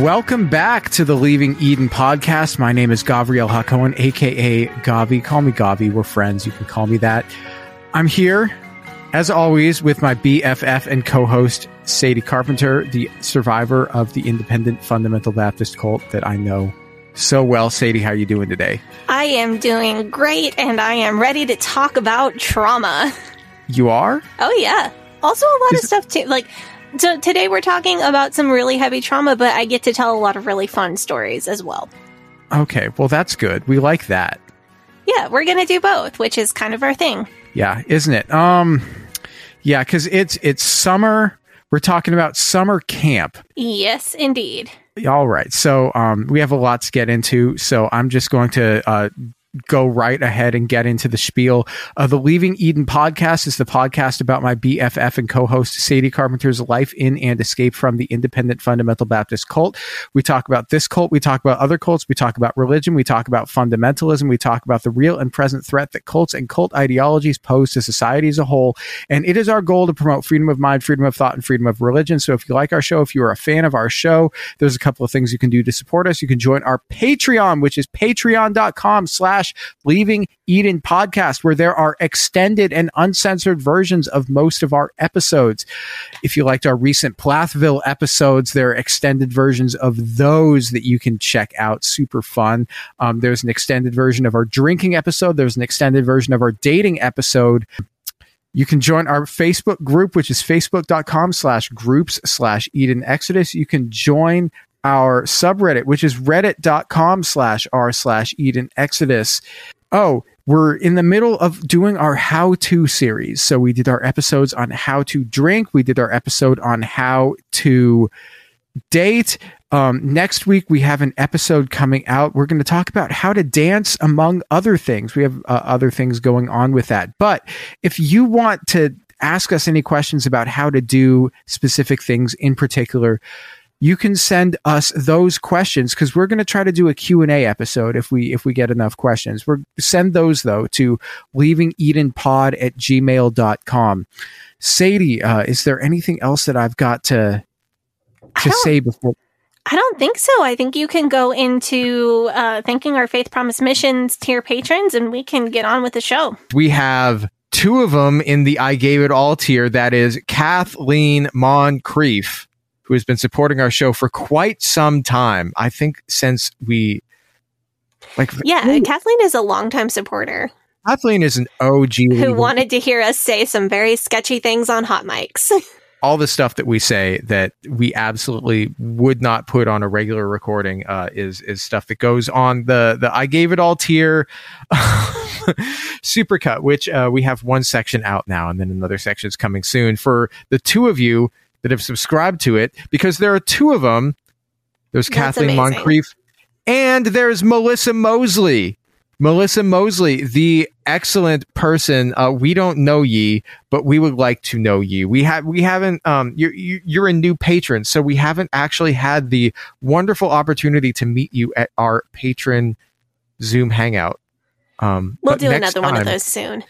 Welcome back to the Leaving Eden podcast. My name is Gavriel Hakohen, aka Gavi. Call me Gavi. We're friends. You can call me that. I'm here, as always, with my BFF and co-host Sadie Carpenter, the survivor of the independent fundamental Baptist cult that I know so well. Sadie, how are you doing today? I am doing great and I am ready to talk about trauma. You are? Oh, yeah. Also, a lot Is- of stuff too. Like, so today we're talking about some really heavy trauma, but I get to tell a lot of really fun stories as well. Okay, well that's good. We like that. Yeah, we're going to do both, which is kind of our thing. Yeah, isn't it? Um yeah, cuz it's it's summer. We're talking about summer camp. Yes, indeed. All right. So um, we have a lot to get into. So I'm just going to uh, go right ahead and get into the spiel. Uh, the Leaving Eden podcast is the podcast about my BFF and co-host Sadie Carpenter's life in and escape from the independent fundamental Baptist cult. We talk about this cult. We talk about other cults. We talk about religion. We talk about fundamentalism. We talk about the real and present threat that cults and cult ideologies pose to society as a whole. And it is our goal to promote freedom of mind, freedom of thought, and freedom of religion. So if you like our show, if you are a fan of our show, there's a couple of things you can do to support us. You can join our Patreon, which is patreon.com slash leaving Eden podcast, where there are extended and uncensored versions of most of our episodes. If you liked our recent Plathville episodes, there are extended versions of those that you can check out. Super fun. Um, there's an extended version of our drinking episode. There's an extended version of our dating episode. You can join our Facebook group, which is facebook.com slash groups slash Eden Exodus. You can join our subreddit, which is reddit.com slash r slash Eden Exodus. Oh, we're in the middle of doing our how to series. So we did our episodes on how to drink. We did our episode on how to date. Um, next week, we have an episode coming out. We're going to talk about how to dance, among other things. We have uh, other things going on with that. But if you want to ask us any questions about how to do specific things in particular, you can send us those questions because we're going to try to do a q&a episode if we if we get enough questions we're send those though to leavingedenpod at gmail.com sadie uh, is there anything else that i've got to to say before I don't think so. I think you can go into uh, thanking our Faith Promise Missions tier patrons and we can get on with the show. we have two of them in the I Gave It All tier. That is Kathleen Moncrief, who has been supporting our show for quite some time. I think since we, like, Yeah, Kathleen is a longtime supporter Kathleen is an OG. who wanted to hear us say some very sketchy things on hot mics. all the stuff that we say that we absolutely would not put on a regular recording uh, is is stuff that goes on the the I gave it all tier supercut, which uh, we have one section out now, and then another section is coming soon for the two of you that have subscribed to it because there are two of them. There's That's Kathleen amazing. Moncrief and there's Melissa Mosley. Melissa Mosley, the excellent person. Uh, we don't know ye, but we would like to know ye. We have we haven't. Um, you're you- you're a new patron, so we haven't actually had the wonderful opportunity to meet you at our patron Zoom hangout. Um, We'll do another one of those soon.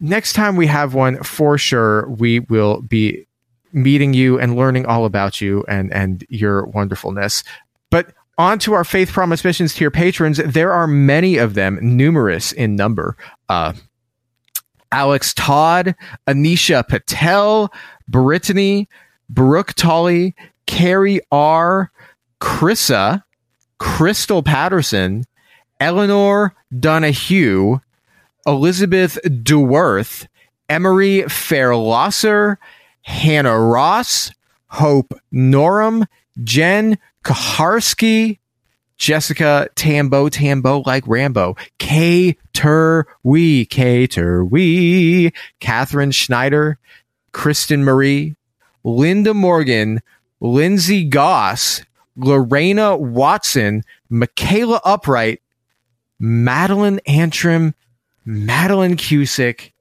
next time we have one for sure we will be meeting you and learning all about you and and your wonderfulness. But on to our faith promise missions tier patrons. There are many of them numerous in number. Uh alex todd anisha patel brittany brooke tolley carrie r chrissa crystal patterson eleanor donahue Elizabeth Duworth, Emery Fairlosser, Hannah Ross, Hope Norum, Jen Kaharski, Jessica Tambo, Tambo like Rambo, Kay Turwee, Kay Turwee, Catherine Schneider, Kristen Marie, Linda Morgan, Lindsay Goss, Lorena Watson, Michaela Upright, Madeline Antrim, Madeline Cusick,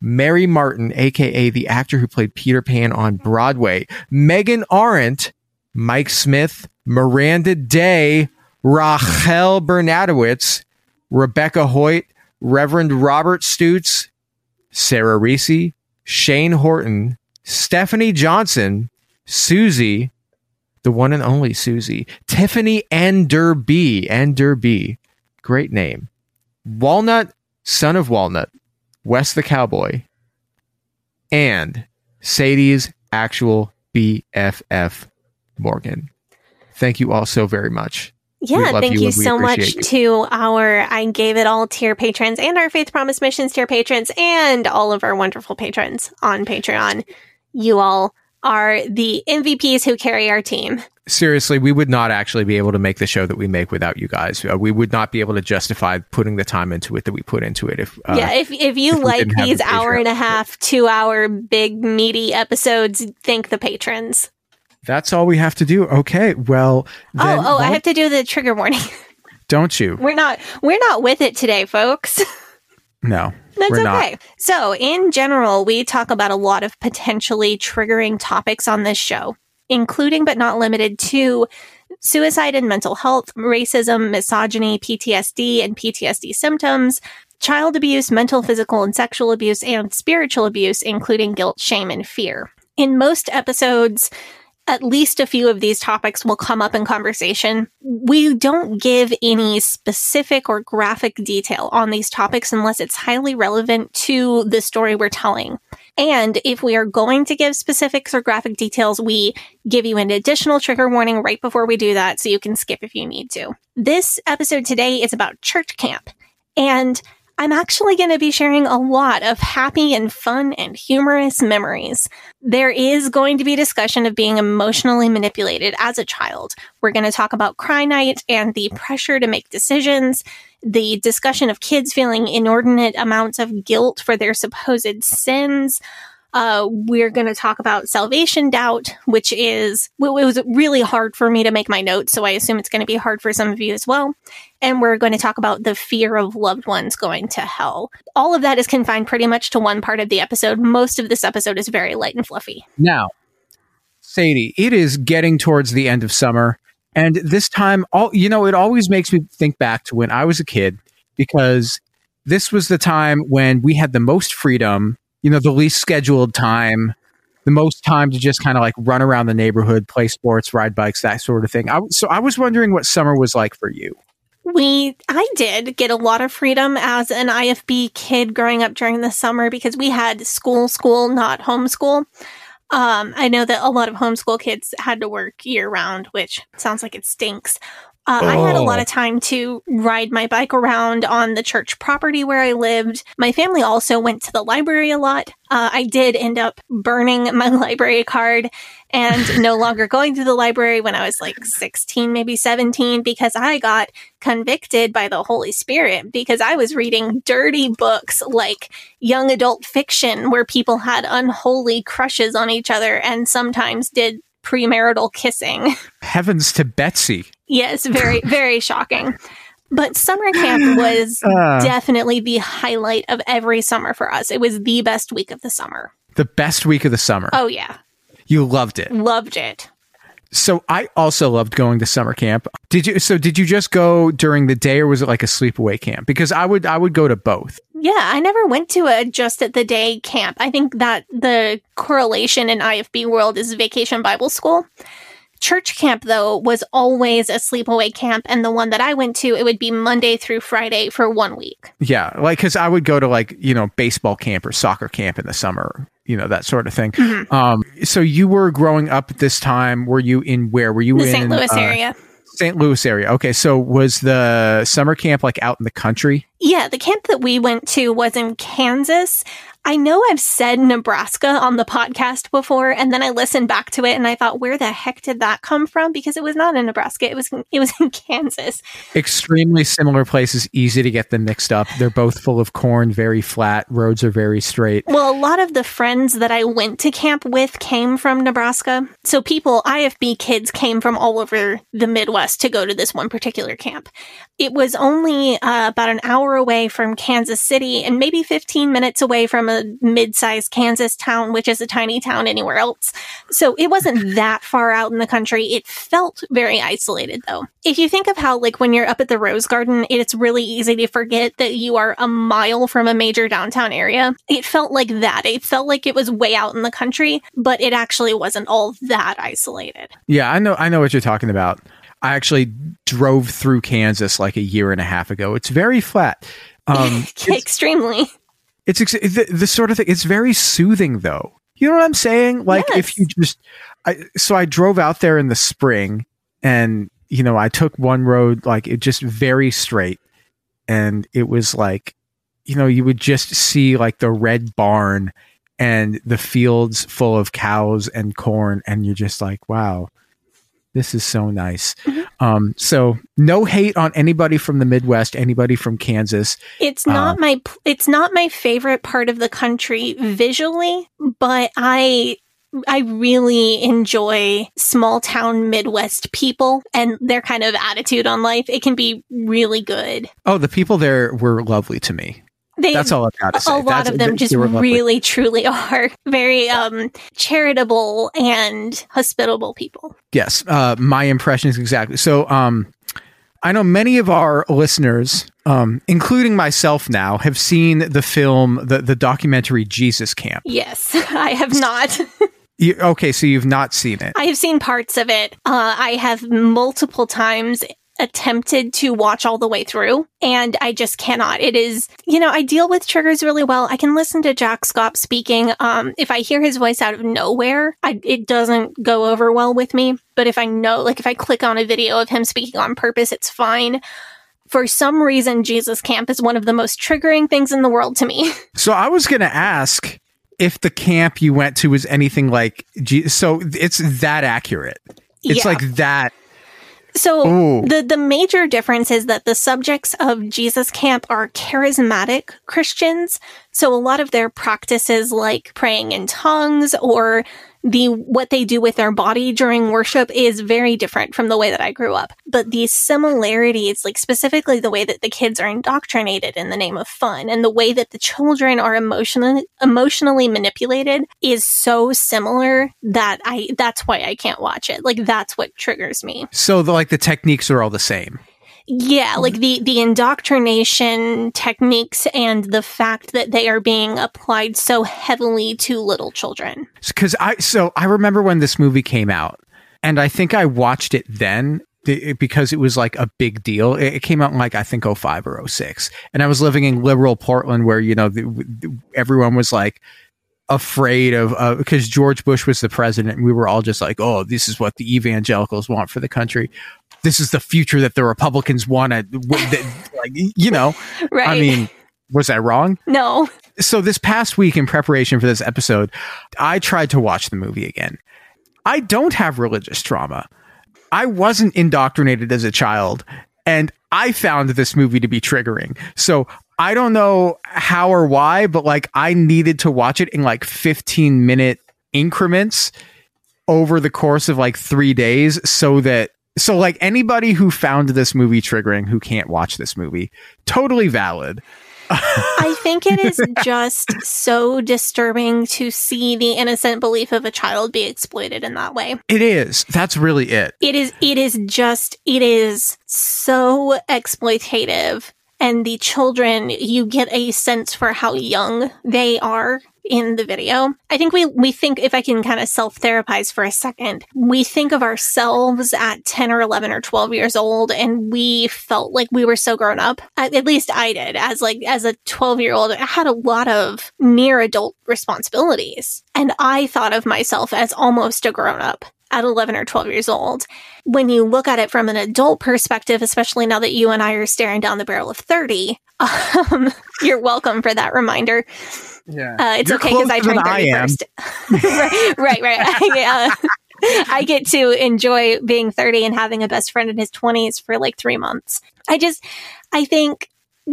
Mary Martin, aka the actor who played Peter Pan on Broadway, Megan Arendt, Mike Smith, Miranda Day, Rachel Bernadowitz, Rebecca Hoyt, Reverend Robert Stutz, Sarah Reese, Shane Horton, Stephanie Johnson, Susie, the one and only Susie, Tiffany Enderby, Enderby, great name, Walnut, son of Walnut, Wes the Cowboy, and Sadie's actual BFF, Morgan. Thank you all so very much. Yeah, thank you you, so much you. to our I Gave It All tier patrons and our Faith Promise Missions tier patrons and all of our wonderful patrons on Patreon. You all are the MVPs who carry our team. Seriously, we would not actually be able to make the show that we make without you guys. Uh, we would not be able to justify putting the time into it that we put into it if uh, yeah, if if you if like these hour and a half, two hour big meaty episodes, thank the patrons. That's all we have to do. Okay. Well, then oh, oh, I have to do the trigger warning. don't you? we're not we're not with it today, folks. No. That's we're okay. not. So, in general, we talk about a lot of potentially triggering topics on this show, including but not limited to suicide and mental health, racism, misogyny, PTSD and PTSD symptoms, child abuse, mental, physical, and sexual abuse, and spiritual abuse, including guilt, shame, and fear. In most episodes, at least a few of these topics will come up in conversation. We don't give any specific or graphic detail on these topics unless it's highly relevant to the story we're telling. And if we are going to give specifics or graphic details, we give you an additional trigger warning right before we do that so you can skip if you need to. This episode today is about church camp. And I'm actually going to be sharing a lot of happy and fun and humorous memories. There is going to be discussion of being emotionally manipulated as a child. We're going to talk about cry night and the pressure to make decisions, the discussion of kids feeling inordinate amounts of guilt for their supposed sins. Uh, we're going to talk about salvation doubt, which is, it was really hard for me to make my notes. So I assume it's going to be hard for some of you as well. And we're going to talk about the fear of loved ones going to hell. All of that is confined pretty much to one part of the episode. Most of this episode is very light and fluffy. Now, Sadie, it is getting towards the end of summer. And this time, all you know, it always makes me think back to when I was a kid because this was the time when we had the most freedom, you know, the least scheduled time, the most time to just kind of like run around the neighborhood, play sports, ride bikes, that sort of thing. I, so I was wondering what summer was like for you. We, I did get a lot of freedom as an IFB kid growing up during the summer because we had school, school, not homeschool. Um, I know that a lot of homeschool kids had to work year round, which sounds like it stinks. Uh, I had a Oh. lot of time to ride my bike around on the church property where I lived. My family also went to the library a lot. Uh, I did end up burning my library card and no longer going to the library when I was like 16, maybe 17, because I got convicted by the Holy Spirit because I was reading dirty books like young adult fiction where people had unholy crushes on each other and sometimes did premarital kissing. Heavens to Betsy. Yes, very, very shocking. But summer camp was Uh. definitely the highlight of every summer for us. It was the best week of the summer. The best week of the summer. Oh, yeah. You loved it. Loved it. So I also loved going to summer camp. Did you so did you just go during the day or was it like a sleepaway camp? Because I would I would go to both. Yeah, I never went to a just at the day camp. I think that the correlation in IFB world is vacation Bible school. Church camp, though, was always a sleepaway camp. And the one that I went to, it would be Monday through Friday for one week. Yeah, like cuz I would go to like, you know, baseball camp or soccer camp in the summer, you know, that sort of thing. Mm-hmm. Um so you were growing up at this time, were you in where? Were you The in St. Louis uh, area. St. Louis area. Okay, so was the summer camp like out in the country? Yeah, the camp that we went to was in Kansas. I know I've said Nebraska on the podcast before, and then I listened back to it and I thought, where the heck did that come from? Because it was not in Nebraska; it was it was in Kansas. Extremely similar places, easy to get them mixed up. They're both full of corn, very flat, roads are very straight. Well, a lot of the friends that I went to camp with came from Nebraska. So people, IFB kids came from all over the Midwest to go to this one particular camp. It was only uh, about an hour away from Kansas City and maybe 15 minutes away from a mid-sized Kansas town, which is a tiny town anywhere else. So it wasn't that far out in the country. It felt very isolated though. If you think of how like when you're up at the Rose Garden, it's really easy to forget that you are a mile from a major downtown area. It felt like that. It felt like it was way out in the country, but it actually wasn't all that isolated. Yeah, I know I know what you're talking about. I actually drove through Kansas like a year and a half ago. It's very flat. Um, Extremely. it's ex- the, the sort of thing. It's very soothing, though. You know what I'm saying? Like if you just, I, so I drove out there in the spring, and you know I took one road like it just very straight, and it was like, you know, you would just see like the red barn and the fields full of cows and corn, and you're just like, wow, this is so nice. Um, so no hate on anybody from the Midwest, anybody from Kansas. It's not my it's not my favorite part of the country visually, but I I really enjoy small town Midwest people and their kind of attitude on life. It can be really good. Oh, the people there were lovely to me. They, That's all I've got to say. a lot That's- of them just they were lovely. really truly are very um charitable and hospitable people. Yes, uh, my impression is exactly. So, um, I know many of our listeners, um, including myself now, have seen the film, the the documentary Jesus Camp. Yes, I have not. You, okay, so you've not seen it. I have seen parts of it. Uh, I have multiple times attempted to watch all the way through and I just cannot. It is, you know, I deal with triggers really well. I can listen to Jack Scott speaking. Um, if I hear his voice out of nowhere, I, it doesn't go over well with me. But if I know, like if I click on a video of him speaking on purpose, it's fine. For some reason, Jesus Camp is one of the most triggering things in the world to me. So I was going to ask if the camp you went to was anything like. So it's that accurate. It's Yeah. like that. So Ooh. the the major difference is that the subjects of Jesus Camp are charismatic Christians. So a lot of their practices like praying in tongues or the what they do with their body during worship is very different from the way that I grew up. But the similarities, like specifically the way that the kids are indoctrinated in the name of fun and the way that the children are emotionally emotionally manipulated is so similar that I that's why I can't watch it. Like that's what triggers me. So the, like the techniques are all the same. Yeah, like the the indoctrination techniques and the fact that they are being applied so heavily to little children. because I so I remember when this movie came out, and I think I watched it then because it was like a big deal. It, came out in like I think 05 or 06, and I was living in liberal Portland where you know the, everyone was like. afraid of uh, because George Bush was the president and we were all just like, oh, this is what the evangelicals want for the country. This is the future that the Republicans want to, like, you know. Right. I mean, was I wrong? No. So this past week in preparation for this episode, I tried to watch the movie again. I don't have religious trauma. I wasn't indoctrinated as a child and I found this movie to be triggering. So I don't know how or why, but like I needed to watch it in like 15 minute increments over the course of like three days so that so like anybody who found this movie triggering who can't watch this movie totally valid I think it is just so disturbing to see the innocent belief of a child be exploited in that way. It is. That's really it. It is it is just it is so exploitative and the children you get a sense for how young they are in the video. I think we we think if I can kind of self-therapize for a second, we think of ourselves at 10 or 11 or 12 years old and we felt like we were so grown up. At, at least I did as like as a 12-year-old. I had a lot of near adult responsibilities and I thought of myself as almost a grown up at 11 or 12 years old. When you look at it from an adult perspective, especially now that you and I are staring down the barrel of 30, um, you're welcome for that reminder. Yeah. Uh, it's You're okay because I closer turned than I first. right, right, right. I, uh, I get to enjoy being 30 and having a best friend in his 20s for like three months. I just, I think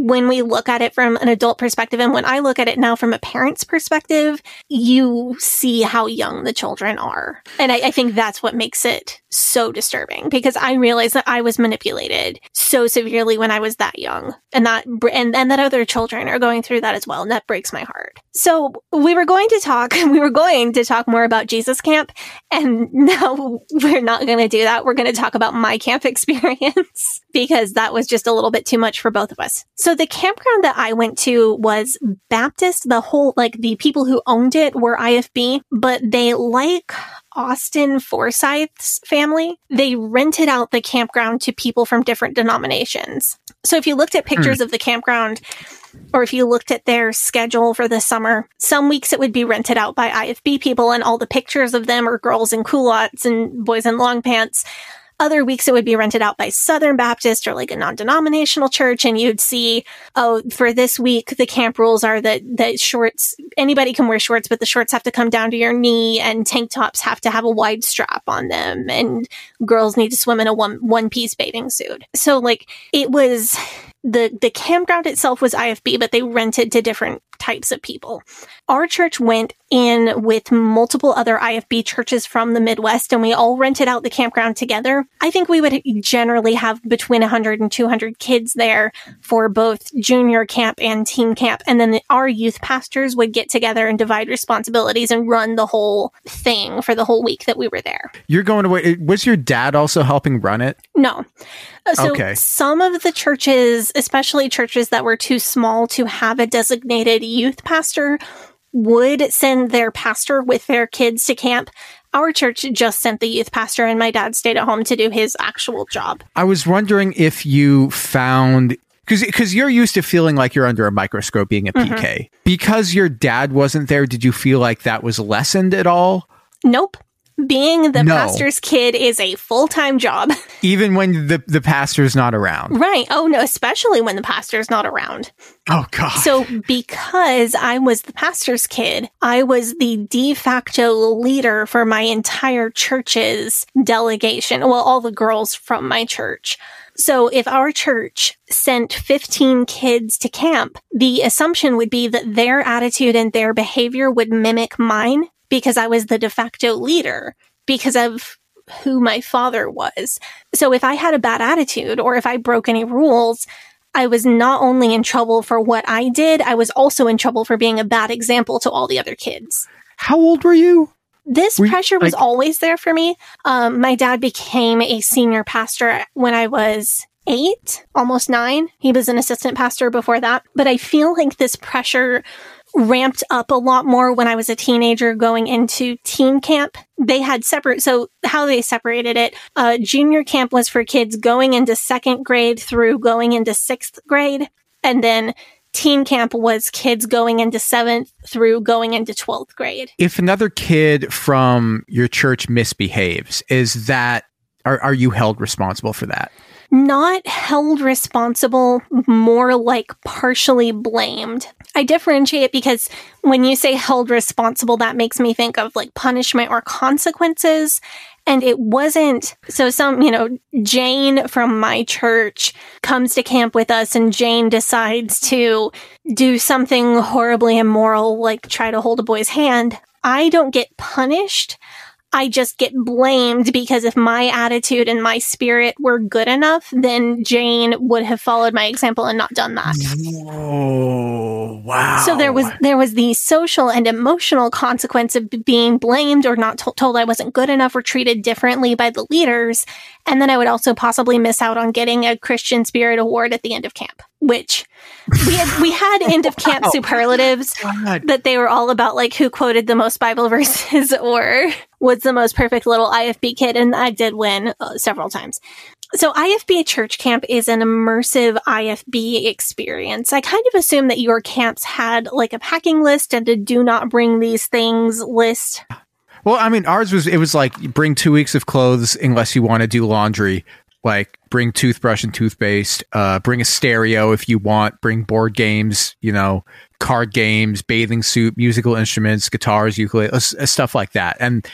when we look at it from an adult perspective and when I look at it now from a parent's perspective, you see how young the children are. And I, I think that's what makes it so disturbing because I realized that I was manipulated so severely when I was that young and that, and, and that other children are going through that as well. And that breaks my heart. So we were going to talk, we were going to talk more about Jesus camp and now we're not going to do that. We're going to talk about my camp experience because that was just a little bit too much for both of us. So the campground that I went to was Baptist. The whole, like the people who owned it were IFB, but they like Austin Forsyth's family, they rented out the campground to people from different denominations. So if you looked at hmm. pictures of the campground, or if you looked at their schedule for the summer, some weeks it would be rented out by IFB people and all the pictures of them are girls in culottes and boys in long pants. Other weeks it would be rented out by Southern Baptist or like a non-denominational church. And you'd see, oh, for this week, the camp rules are that, that shorts, anybody can wear shorts, but the shorts have to come down to your knee and tank tops have to have a wide strap on them. And girls need to swim in a one, one piece bathing suit. So like it was, the the campground itself was IFB, but they rented to different types of people. Our church went in with multiple other IFB churches from the Midwest and we all rented out the campground together. I think we would generally have between 100 and 200 kids there for both junior camp and teen camp. And then the, our youth pastors would get together and divide responsibilities and run the whole thing for the whole week that we were there. You're going to was your dad also helping run it? No. Uh, So Okay. some of the churches, especially churches that were too small to have a designated youth pastor, would send their pastor with their kids to camp. Our church just sent the youth pastor and my dad stayed at home to do his actual job. I was wondering if you found because because you're used to feeling like you're under a microscope being a mm-hmm. PK. Because your dad wasn't there, did you feel like that was lessened at all? Nope. Being the No. pastor's kid is a full-time job. Even when the the pastor's not around. right. Oh no, especially when the pastor's not around. Oh god. So, because I was the pastor's kid, I was the de facto leader for my entire church's delegation. Well, all the girls from my church. So, if our church sent 15 kids to camp, the assumption would be that their attitude and their behavior would mimic mine because I was the de facto leader because of who my father was. So, if I had a bad attitude or if I broke any rules, I was not only in trouble for what I did, I was also in trouble for being a bad example to all the other kids. How old were you? This Were you- pressure was like- always there for me. Um, my dad became a senior pastor when I was eight, almost nine. He was an assistant pastor before that. But I feel like this pressure ramped up a lot more when I was a teenager going into teen camp. They had separate, so how they separated it, uh, junior camp was for kids going into second grade through going into sixth grade. And then teen camp was kids going into seventh through going into 12th grade. If another kid from your church misbehaves, is that are, are you held responsible for that? Not held responsible, more like partially blamed. I differentiate because when you say held responsible, that makes me think of like punishment or consequences. And it wasn't, so some, you know, Jane from my church comes to camp with us and Jane decides to do something horribly immoral, like try to hold a boy's hand. I don't get punished. I just get blamed because if my attitude and my spirit were good enough, then Jane would have followed my example and not done that. Oh, wow. So there was there was the social and emotional consequence of being blamed or not to- told I wasn't good enough or treated differently by the leaders, and then I would also possibly miss out on getting a Christian Spirit Award at the end of camp, which we had we had end of camp superlatives God. that they were all about like who quoted the most Bible verses or was the most perfect little IFB kid, and I did win uh, several times. So IFB church camp is an immersive IFB experience. I kind of assume that your camps had like a packing list and a do not bring these things list. Well, I mean, ours was it was like bring two weeks of clothes unless you want to do laundry. Like bring toothbrush and toothpaste. Uh, bring a stereo if you want. Bring board games. You know, card games, bathing suit, musical instruments, guitars, ukulele, uh, stuff like that. And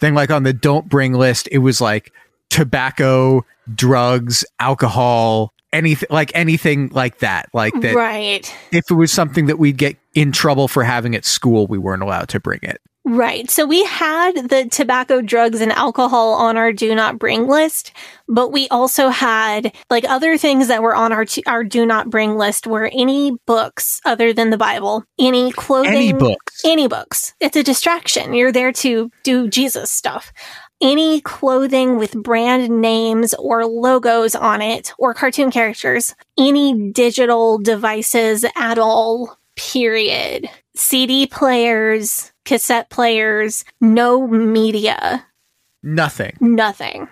then, like on the don't bring list, it was like tobacco, drugs, alcohol, anything like anything like that. Like that. Right. If it was something that we'd get in trouble for having at school, we weren't allowed to bring it. Right. So we had the tobacco, drugs, and alcohol on our do not bring list, but we also had like other things that were on our t- our do not bring list were any books other than the Bible, any clothing, Any books. any books. It's a distraction. You're there to do Jesus stuff. Any clothing with brand names or logos on it or cartoon characters, any digital devices at all, period. CD players, cassette players, no media, Nothing. nothing.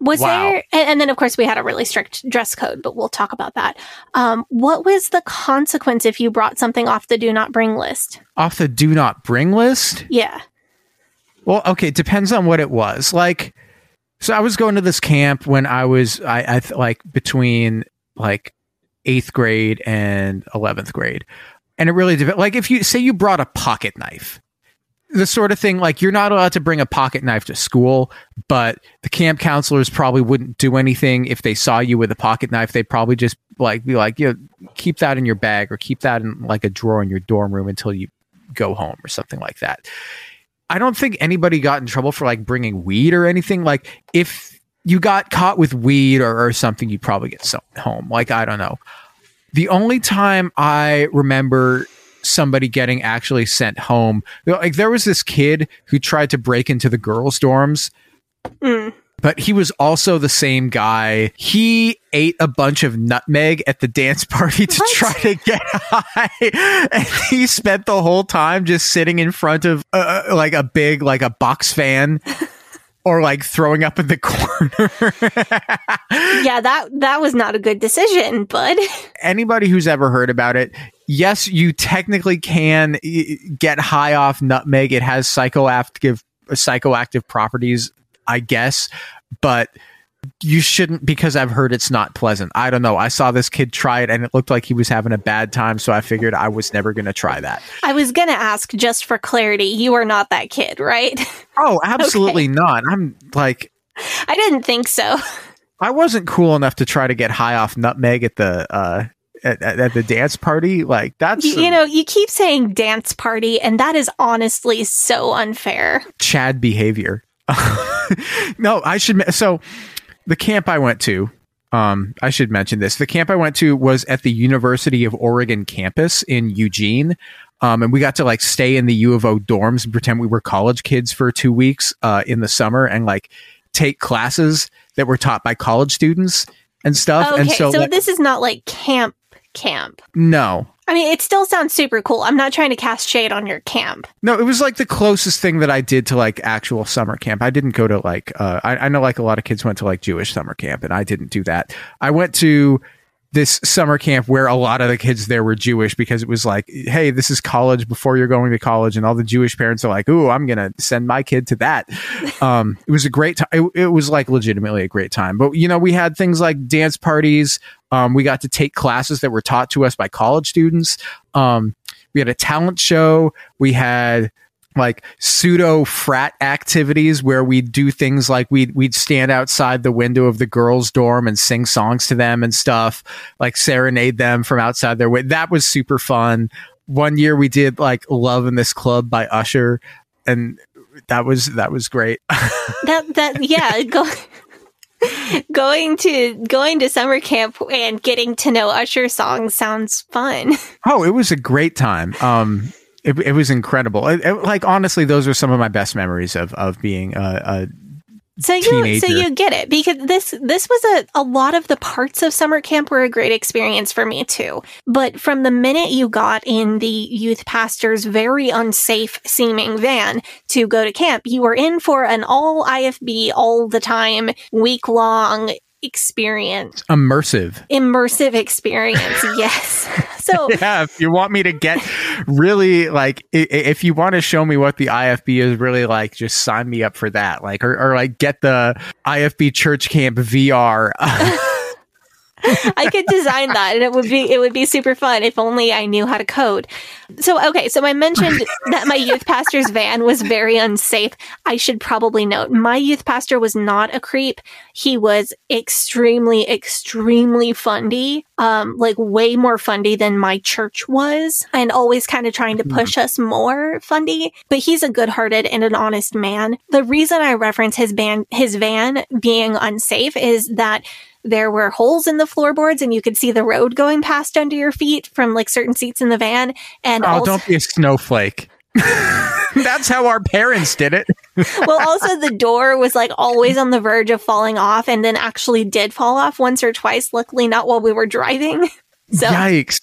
Was Wow. there, and, and then of course we had a really strict dress code, but we'll talk about that. Um, what was the consequence if you brought something off the do not bring list? Off the do not bring list? Yeah. Well, okay, it depends on what it was. Like, so I was going to this camp when I was, I, I th- like between like eighth grade and 11th grade. And it really, dep- like, if you say you brought a pocket knife, the sort of thing, like, you're not allowed to bring a pocket knife to school, but the camp counselors probably wouldn't do anything if they saw you with a pocket knife. They'd probably just like be like, you know, keep that in your bag or keep that in like a drawer in your dorm room until you go home or something like that. I don't think anybody got in trouble for like bringing weed or anything. Like if you got caught with weed or, or something, you'd probably get sent home. Like I don't know. The only time I remember somebody getting actually sent home, like there was this kid who tried to break into the girls' dorms. Mm. But he was also the same guy. He ate a bunch of nutmeg at the dance party to What? try to get high. And he spent the whole time just sitting in front of uh, like a big, like a box fan or like throwing up in the corner. Yeah, that that was not a good decision, bud. Anybody who's ever heard about it, yes, you technically can get high off nutmeg. It has psychoactive psychoactive properties, I guess, but you shouldn't because I've heard it's not pleasant. I don't know. I saw this kid try it and it looked like he was having a bad time, so I figured I was never going to try that. I was gonna ask just for clarity, you are not that kid, right? Oh, absolutely not. I'm like I didn't think so. I wasn't cool enough to try to get high off nutmeg at the uh at, at, at the dance party. Like that's You, you know, you keep saying dance party, and that is honestly so unfair. Chad behavior. no, I should. So, the camp I went to, um, I should mention this. The camp I went to was at the University of Oregon campus in Eugene. Um, and we got to like stay in the U of O dorms and pretend we were college kids for two weeks uh, in the summer and like take classes that were taught by college students and stuff. Okay, and so, so, like, this is not like camp camp. no, I mean, it still sounds super cool. I'm not trying to cast shade on your camp. No, it was like the closest thing that I did to like actual summer camp. I didn't go to like uh, I, I know like a lot of kids went to like Jewish summer camp, and I didn't do that. I went to this summer camp where a lot of the kids there were Jewish because it was like, hey, this is college before you're going to college, and all the Jewish parents are like, ooh, I'm gonna send my kid to that. Um, it was a great time. It, it was like legitimately a great time. But you know, we had things like dance parties. Um, we got to take classes that were taught to us by college students. Um, we had a talent show. We had like pseudo frat activities where we'd do things like we'd we'd stand outside the window of the girls' dorm and sing songs to them and stuff, like serenade them from outside their way. That was super fun. One year we did like Love in This Club by Usher and that was that was great. that that yeah, go going to going to summer camp and getting to know Usher songs sounds fun. oh, it was a great time. Um it, it was incredible. It, it, like honestly, those are some of my best memories of of being a, a so you teenager. so you get it because this this was a, a lot of the parts of summer camp were a great experience for me too. But from the minute you got in the youth pastor's very unsafe seeming van to go to camp, you were in for an all IFB all the time week long experience. Immersive. Immersive experience. yes. So yeah, if you want me to get really like, if you want to show me what the IFB is really like, just sign me up for that. Like, or, or like get the IFB church camp VR. I could design that and it would be it would be super fun if only I knew how to code. So okay, so I mentioned that my youth pastor's van was very unsafe. I should probably note my youth pastor was not a creep. He was extremely extremely fundy. Um like way more fundy than my church was and always kind of trying to push us more fundy, but he's a good-hearted and an honest man. The reason I reference his van his van being unsafe is that there were holes in the floorboards and you could see the road going past under your feet from like certain seats in the van. And oh, also, don't be a snowflake. That's how our parents did it. well, also the door was like always on the verge of falling off and then actually did fall off once or twice. Luckily, not while we were driving. So Yikes.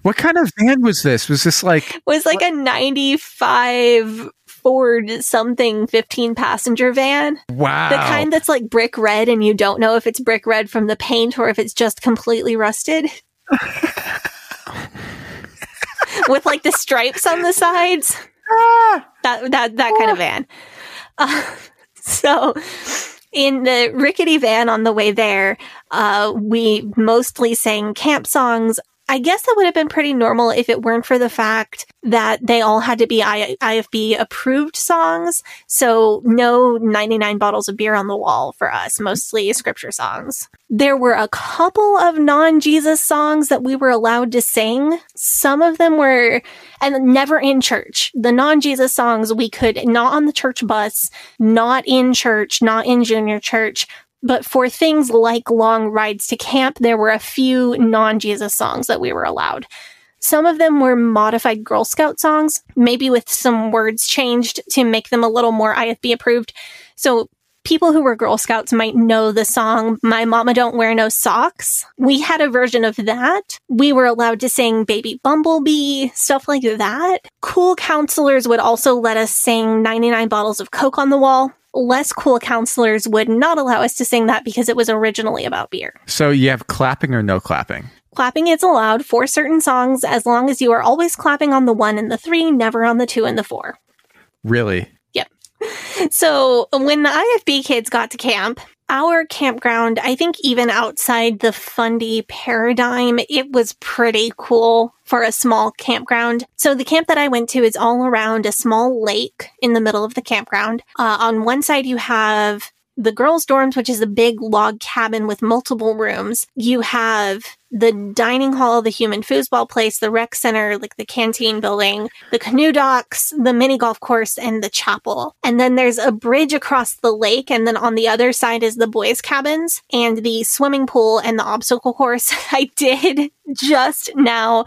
What kind of van was this? Was this like was like what? a 95 Ford something 15 passenger van. Wow. The kind that's like brick red and you don't know if it's brick red from the paint or if it's just completely rusted. With like the stripes on the sides. Ah. that that that kind of van. Uh, so in the rickety van on the way there, uh, we mostly sang camp songs. I guess that would have been pretty normal if it weren't for the fact that they all had to be I- IFB approved songs. So no 99 bottles of beer on the wall for us, mostly scripture songs. There were a couple of non-Jesus songs that we were allowed to sing. Some of them were, and never in church. The non-Jesus songs we could, not on the church bus, not in church, not in junior church, but for things like long rides to camp, there were a few non Jesus songs that we were allowed. Some of them were modified Girl Scout songs, maybe with some words changed to make them a little more IFB approved. So people who were Girl Scouts might know the song My Mama Don't Wear No Socks. We had a version of that. We were allowed to sing Baby Bumblebee, stuff like that. Cool counselors would also let us sing 99 bottles of Coke on the wall less cool counselors would not allow us to sing that because it was originally about beer. So you have clapping or no clapping? Clapping is allowed for certain songs as long as you are always clapping on the one and the three, never on the two and the four. Really? Yep. So when the IFB kids got to camp, our campground, I think even outside the fundy paradigm, it was pretty cool for a small campground. So the camp that I went to is all around a small lake in the middle of the campground. Uh, on one side, you have the girls' dorms, which is a big log cabin with multiple rooms. You have the dining hall, the human foosball place, the rec center, like the canteen building, the canoe docks, the mini golf course, and the chapel. And then there's a bridge across the lake. And then on the other side is the boys' cabins and the swimming pool and the obstacle course. I did just now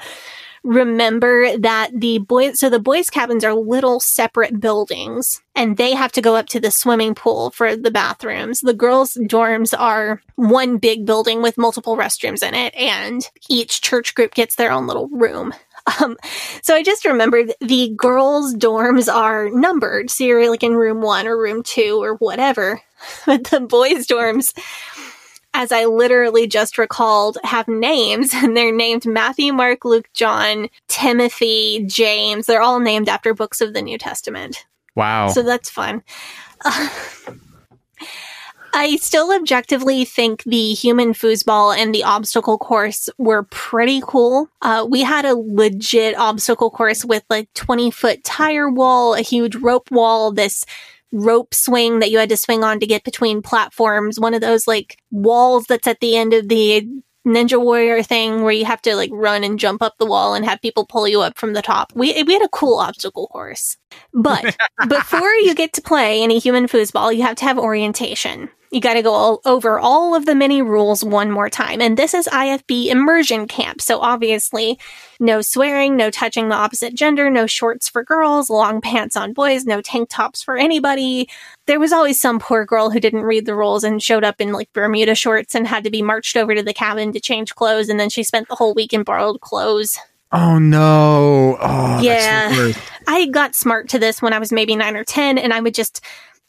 remember that the boys, so the boys' cabins are little separate buildings and they have to go up to the swimming pool for the bathrooms. The girls' dorms are one big building with multiple restrooms in it and each church group gets their own little room. Um, so I just remembered the girls' dorms are numbered. So you're like in room one or room two or whatever. But the boys' dorms, as I literally just recalled, have names, and they're named Matthew, Mark, Luke, John, Timothy, James. They're all named after books of the New Testament. Wow. So that's fun. Uh, I still objectively think the human foosball and the obstacle course were pretty cool. Uh, we had a legit obstacle course with like 20 foot tire wall, a huge rope wall, this rope swing that you had to swing on to get between platforms, one of those like walls that's at the end of the Ninja Warrior thing where you have to like run and jump up the wall and have people pull you up from the top. We we had a cool obstacle course. But before you get to play any human foosball, you have to have orientation. You got to go all over all of the many rules one more time. And this is IFB immersion camp. So obviously, no swearing, no touching the opposite gender, no shorts for girls, long pants on boys, no tank tops for anybody. There was always some poor girl who didn't read the rules and showed up in like Bermuda shorts and had to be marched over to the cabin to change clothes. And then she spent the whole week in borrowed clothes. oh no. Oh, Yeah. That's the worst. I got smart to this when I was maybe nine or 10, and I would just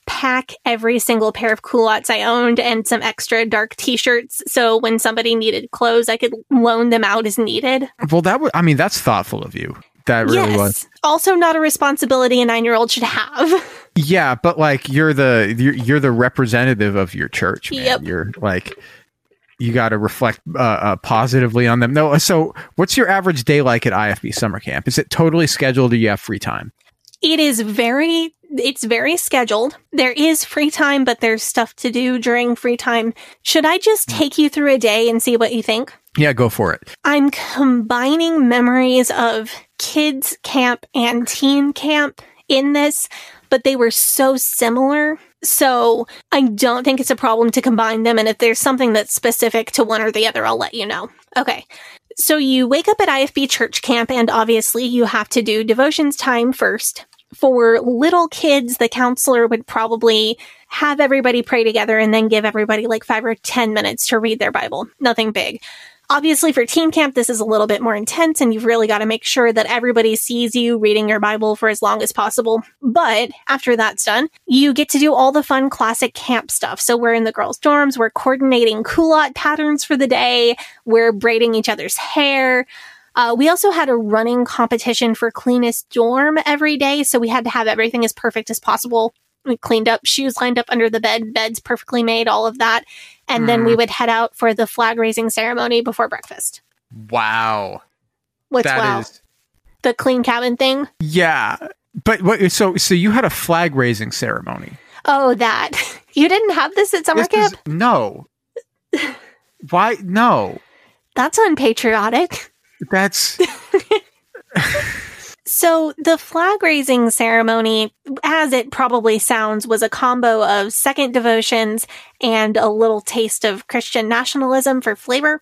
pack every single pair of culottes I owned and some extra dark t shirts. So when somebody needed clothes, I could loan them out as needed. Well, that was. I mean, that's thoughtful of you. That really yes. was. Also, not a responsibility a nine year old should have. Yeah, but like you're the you're, you're the representative of your church, man. Yep. You're like you got to reflect uh, uh, positively on them. No, so what's your average day like at IFB summer camp? Is it totally scheduled, or you have free time? it is very. It's very scheduled. There is free time, but there's stuff to do during free time. Should I just hmm. take you through a day and see what you think? Yeah, go for it. I'm combining memories of kids camp and teen camp in this, but they were so similar. So I don't think it's a problem to combine them. And if there's something that's specific to one or the other, I'll let you know. Okay. So you wake up at IFB church camp, and obviously you have to do devotions time first. For little kids, the counselor would probably have everybody pray together and then give everybody like five or 10 minutes to read their Bible. Nothing big. Obviously, for teen camp, this is a little bit more intense, and you've really got to make sure that everybody sees you reading your Bible for as long as possible. But after that's done, you get to do all the fun classic camp stuff. So we're in the girls' dorms, we're coordinating culotte patterns for the day, we're braiding each other's hair. Uh, we also had a running competition for cleanest dorm every day, so we had to have everything as perfect as possible. We cleaned up, shoes lined up under the bed, beds perfectly made, all of that. And then we would head out for the flag raising ceremony before breakfast. Wow, What's That wow? is- The clean cabin thing? yeah. But what? So so you had a flag raising ceremony. Oh, that. You didn't have this at summer This camp? is- no. Why? No. That's unpatriotic. That's So, the flag raising ceremony, as it probably sounds, was a combo of second devotions and a little taste of Christian nationalism for flavor.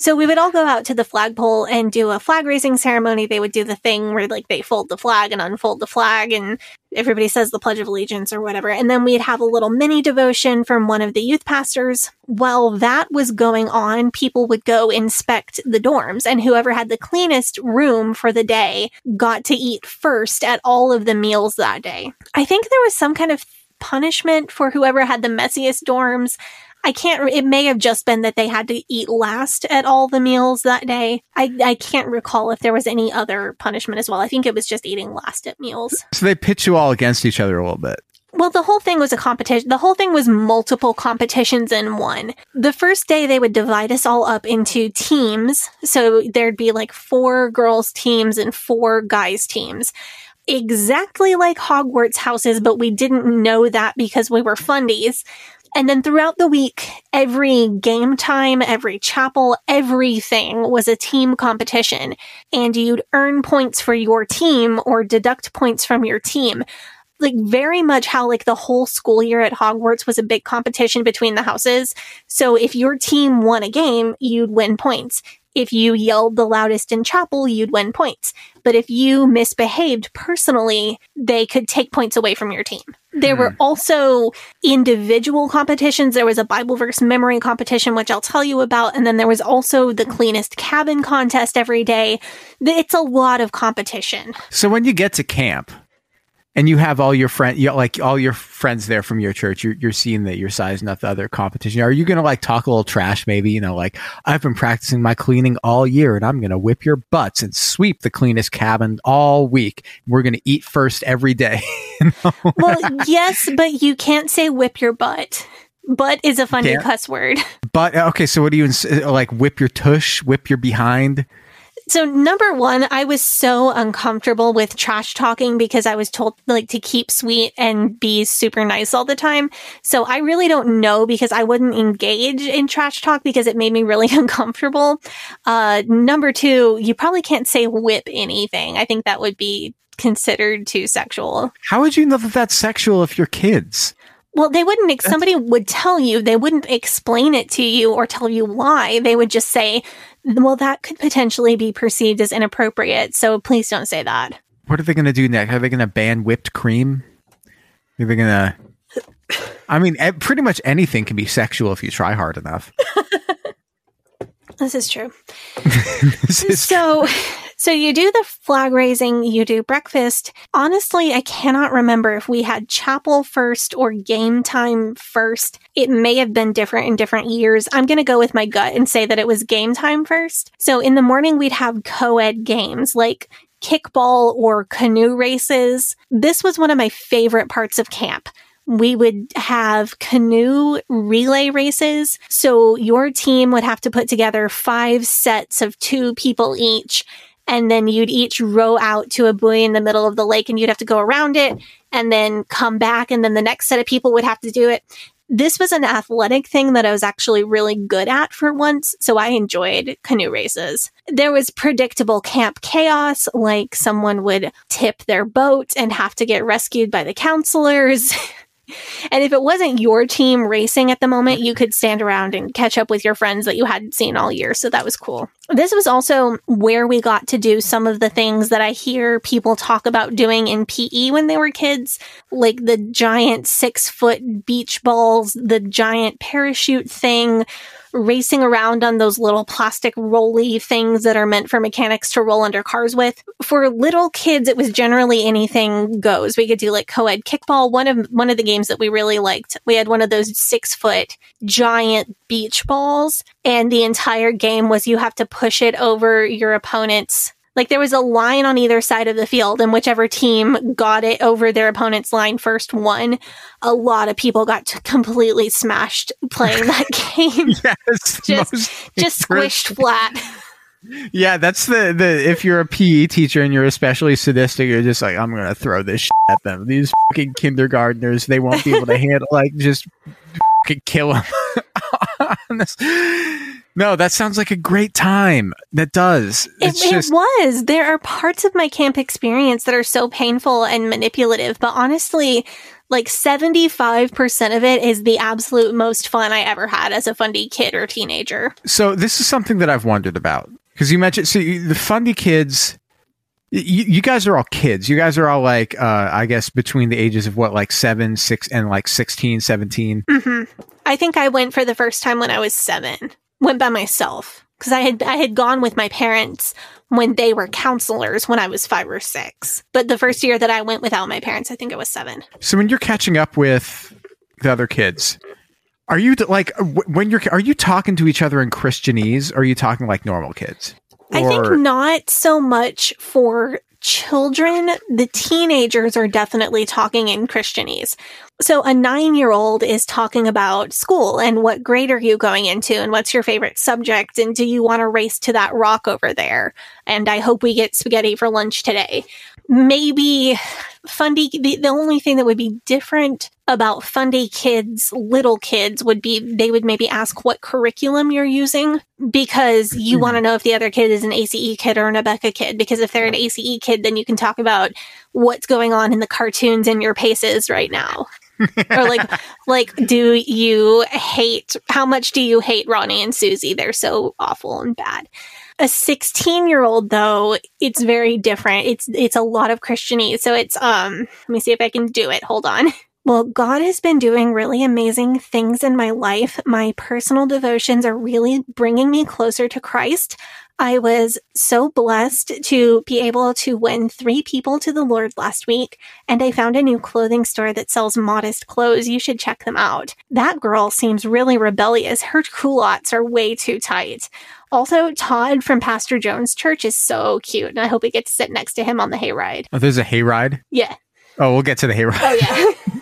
So, we would all go out to the flagpole and do a flag raising ceremony. They would do the thing where, like, they fold the flag and unfold the flag, and everybody says the Pledge of Allegiance or whatever. And then we'd have a little mini devotion from one of the youth pastors. While that was going on, people would go inspect the dorms, and whoever had the cleanest room for the day got to eat first at all of the meals that day. I think there was some kind of punishment for whoever had the messiest dorms. I can't, re- it may have just been that they had to eat last at all the meals that day. I, I can't recall if there was any other punishment as well. I think it was just eating last at meals. so they pitch you all against each other a little bit. Well, the whole thing was a competition. The whole thing was multiple competitions in one. The first day they would divide us all up into teams. So there'd be like four girls teams and four guys teams. Exactly like Hogwarts houses, but we didn't know that because we were fundies. And then throughout the week, every game time, every chapel, everything was a team competition. And you'd earn points for your team or deduct points from your team like very much how like the whole school year at Hogwarts was a big competition between the houses. So if your team won a game, you'd win points. If you yelled the loudest in chapel, you'd win points. But if you misbehaved personally, they could take points away from your team. There were hmm. also individual competitions. There was a Bible verse memory competition, which I'll tell you about. And then there was also the cleanest cabin contest every day. It's a lot of competition. So when you get to camp and you have all your friend, you like all your friends there from your church. You're you're seeing that you're sizing up the other competition. Are you gonna like talk a little trash? Maybe you know, like I've been practicing my cleaning all year, and I'm gonna whip your butts and sweep the cleanest cabin all week. We're gonna eat first every day. You know? Well, yes, but you can't say whip your butt. Butt is a funny Can't? cuss word. but okay, so what do you ins- like? Whip your tush, whip your behind. So number one, I was so uncomfortable with trash talking because I was told like to keep sweet and be super nice all the time. So I really don't know because I wouldn't engage in trash talk because it made me really uncomfortable. Uh, number two, you probably can't say whip anything. I think that would be considered too sexual. How would you know that that's sexual if you're kids? Well, they wouldn't, ex- somebody would tell you, they wouldn't explain it to you or tell you why. They would just say, well, that could potentially be perceived as inappropriate. So please don't say that. What are they going to do next? Are they going to ban whipped cream? Are they going to? I mean, pretty much anything can be sexual if you try hard enough. This is true. This is- So, so you do the flag raising, you do breakfast. Honestly, I cannot remember if we had chapel first or game time first. It may have been different in different years. I'm going to go with my gut and say that it was game time first. So in the morning, we'd have co-ed games like kickball or canoe races. This was one of my favorite parts of camp we would have canoe relay races. So your team would have to put together five sets of two people each. And then you'd each row out to a buoy in the middle of the lake and you'd have to go around it and then come back. And then the next set of people would have to do it. This was an athletic thing that I was actually really good at for once. So I enjoyed canoe races. There was predictable camp chaos, like someone would tip their boat and have to get rescued by the counselors. And if it wasn't your team racing at the moment, you could stand around and catch up with your friends that you hadn't seen all year. So that was cool. This was also where we got to do some of the things that I hear people talk about doing in PE when they were kids, like the giant six foot beach balls, the giant parachute thing, racing around on those little plastic rolly things that are meant for mechanics to roll under cars with. For little kids, it was generally anything goes. We could do like co-ed kickball. One of one of the games that we really liked, we had one of those six foot giant beach balls, and the entire game was you have to push it over your opponent's like there was a line on either side of the field, and whichever team got it over their opponent's line first won. A lot of people got completely smashed playing that game. yes, just just squished flat. Yeah, that's the the if you're a PE teacher and you're especially sadistic, you're just like I'm gonna throw this shit at them. These fucking kindergartners, they won't be able to handle like just fucking kill them. No, that sounds like a great time. That does. It, just it was. There are parts of my camp experience that are so painful and manipulative, but honestly, like 75% of it is the absolute most fun I ever had as a fundy kid or teenager. so. This is something that I've wondered about because you mentioned you- the fundy kids. You, you guys are all kids. You guys are all like, uh, I guess, between the ages of what, like seven, six, and like 16, 17. hmm I think I went for the first time when I was seven. Went by myself because I had I had gone with my parents when they were counselors when I was five or six. But the first year that I went without my parents, I think I was seven. So when you're catching up with the other kids, are you like when you're are you talking to each other in Christianese? Or are you talking like normal kids? I think not so much for children. The teenagers are definitely talking in Christianese. So a nine year old is talking about school and what grade are you going into and what's your favorite subject and do you want to race to that rock over there? And I hope we get spaghetti for lunch today. Maybe fundy, the, the only thing that would be different about fundy kids, little kids would be they would maybe ask what curriculum you're using because you want to know if the other kid is an ACE kid or an Abeka kid. Because if they're an ACE kid, then you can talk about what's going on in the cartoons in your paces right now. or like like do you hate how much do you hate Ronnie and Susie? They're so awful and bad. A 16 year old though, it's very different. It's it's a lot of Christianese. So it's um let me see if I can do it. Hold on. Well, God has been doing really amazing things in my life. My personal devotions are really bringing me closer to Christ. I was so blessed to be able to win three people to the Lord last week, and I found a new clothing store that sells modest clothes. You should check them out. That girl seems really rebellious. Her culottes are way too tight. Also, Todd from Pastor Jones Church is so cute, and I hope we get to sit next to him on the hayride. Oh, there's a hayride. Yeah. Oh, we'll get to the hayride. Oh, yeah.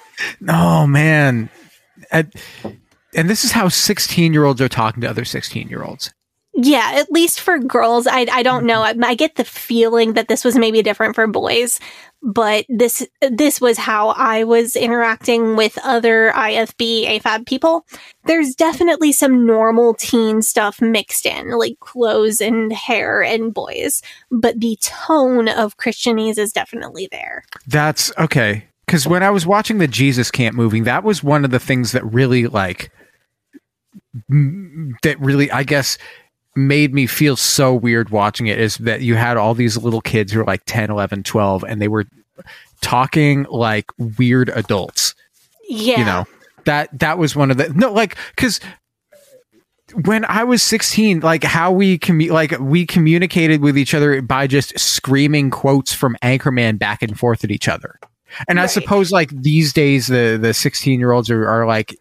Oh man, and, and this is how sixteen-year-olds are talking to other sixteen-year-olds. Yeah, at least for girls, I I don't know. I, I, get the feeling that this was maybe different for boys, but this this was how I was interacting with other IFB AFAB people. There's definitely some normal teen stuff mixed in, like clothes and hair and boys, but the tone of Christianese is definitely there. That's okay. Because when I was watching the Jesus Camp movie, that was one of the things that really like that really, I guess made me feel so weird watching it is that you had all these little kids who were like 10, 11, 12, and they were talking like weird adults. Yeah. You know, that, that was one of the, no, like, cause when I was 16, like how we commu- like we communicated with each other by just screaming quotes from Anchorman back and forth at each other. And right. I suppose like these days the the 16 year olds are, are like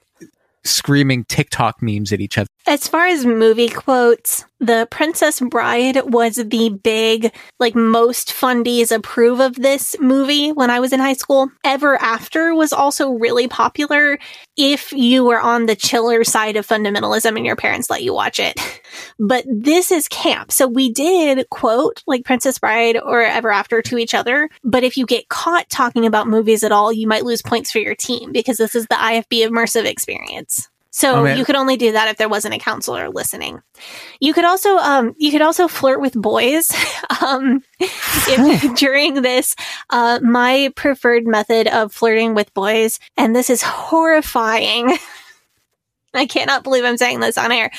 screaming TikTok memes at each other. As far as movie quotes, The Princess Bride was the big, like, most fundies approve of this movie when I was in high school. Ever After was also really popular if you were on the chiller side of fundamentalism and your parents let you watch it. But this is camp. So we did quote, like, Princess Bride or Ever After to each other. But if you get caught talking about movies at all, you might lose points for your team because this is the IFB immersive experience. So oh, you could only do that if there wasn't a counselor listening. You could also um, you could also flirt with boys. um, if, during this, uh, my preferred method of flirting with boys, and this is horrifying. I cannot believe I'm saying this on air.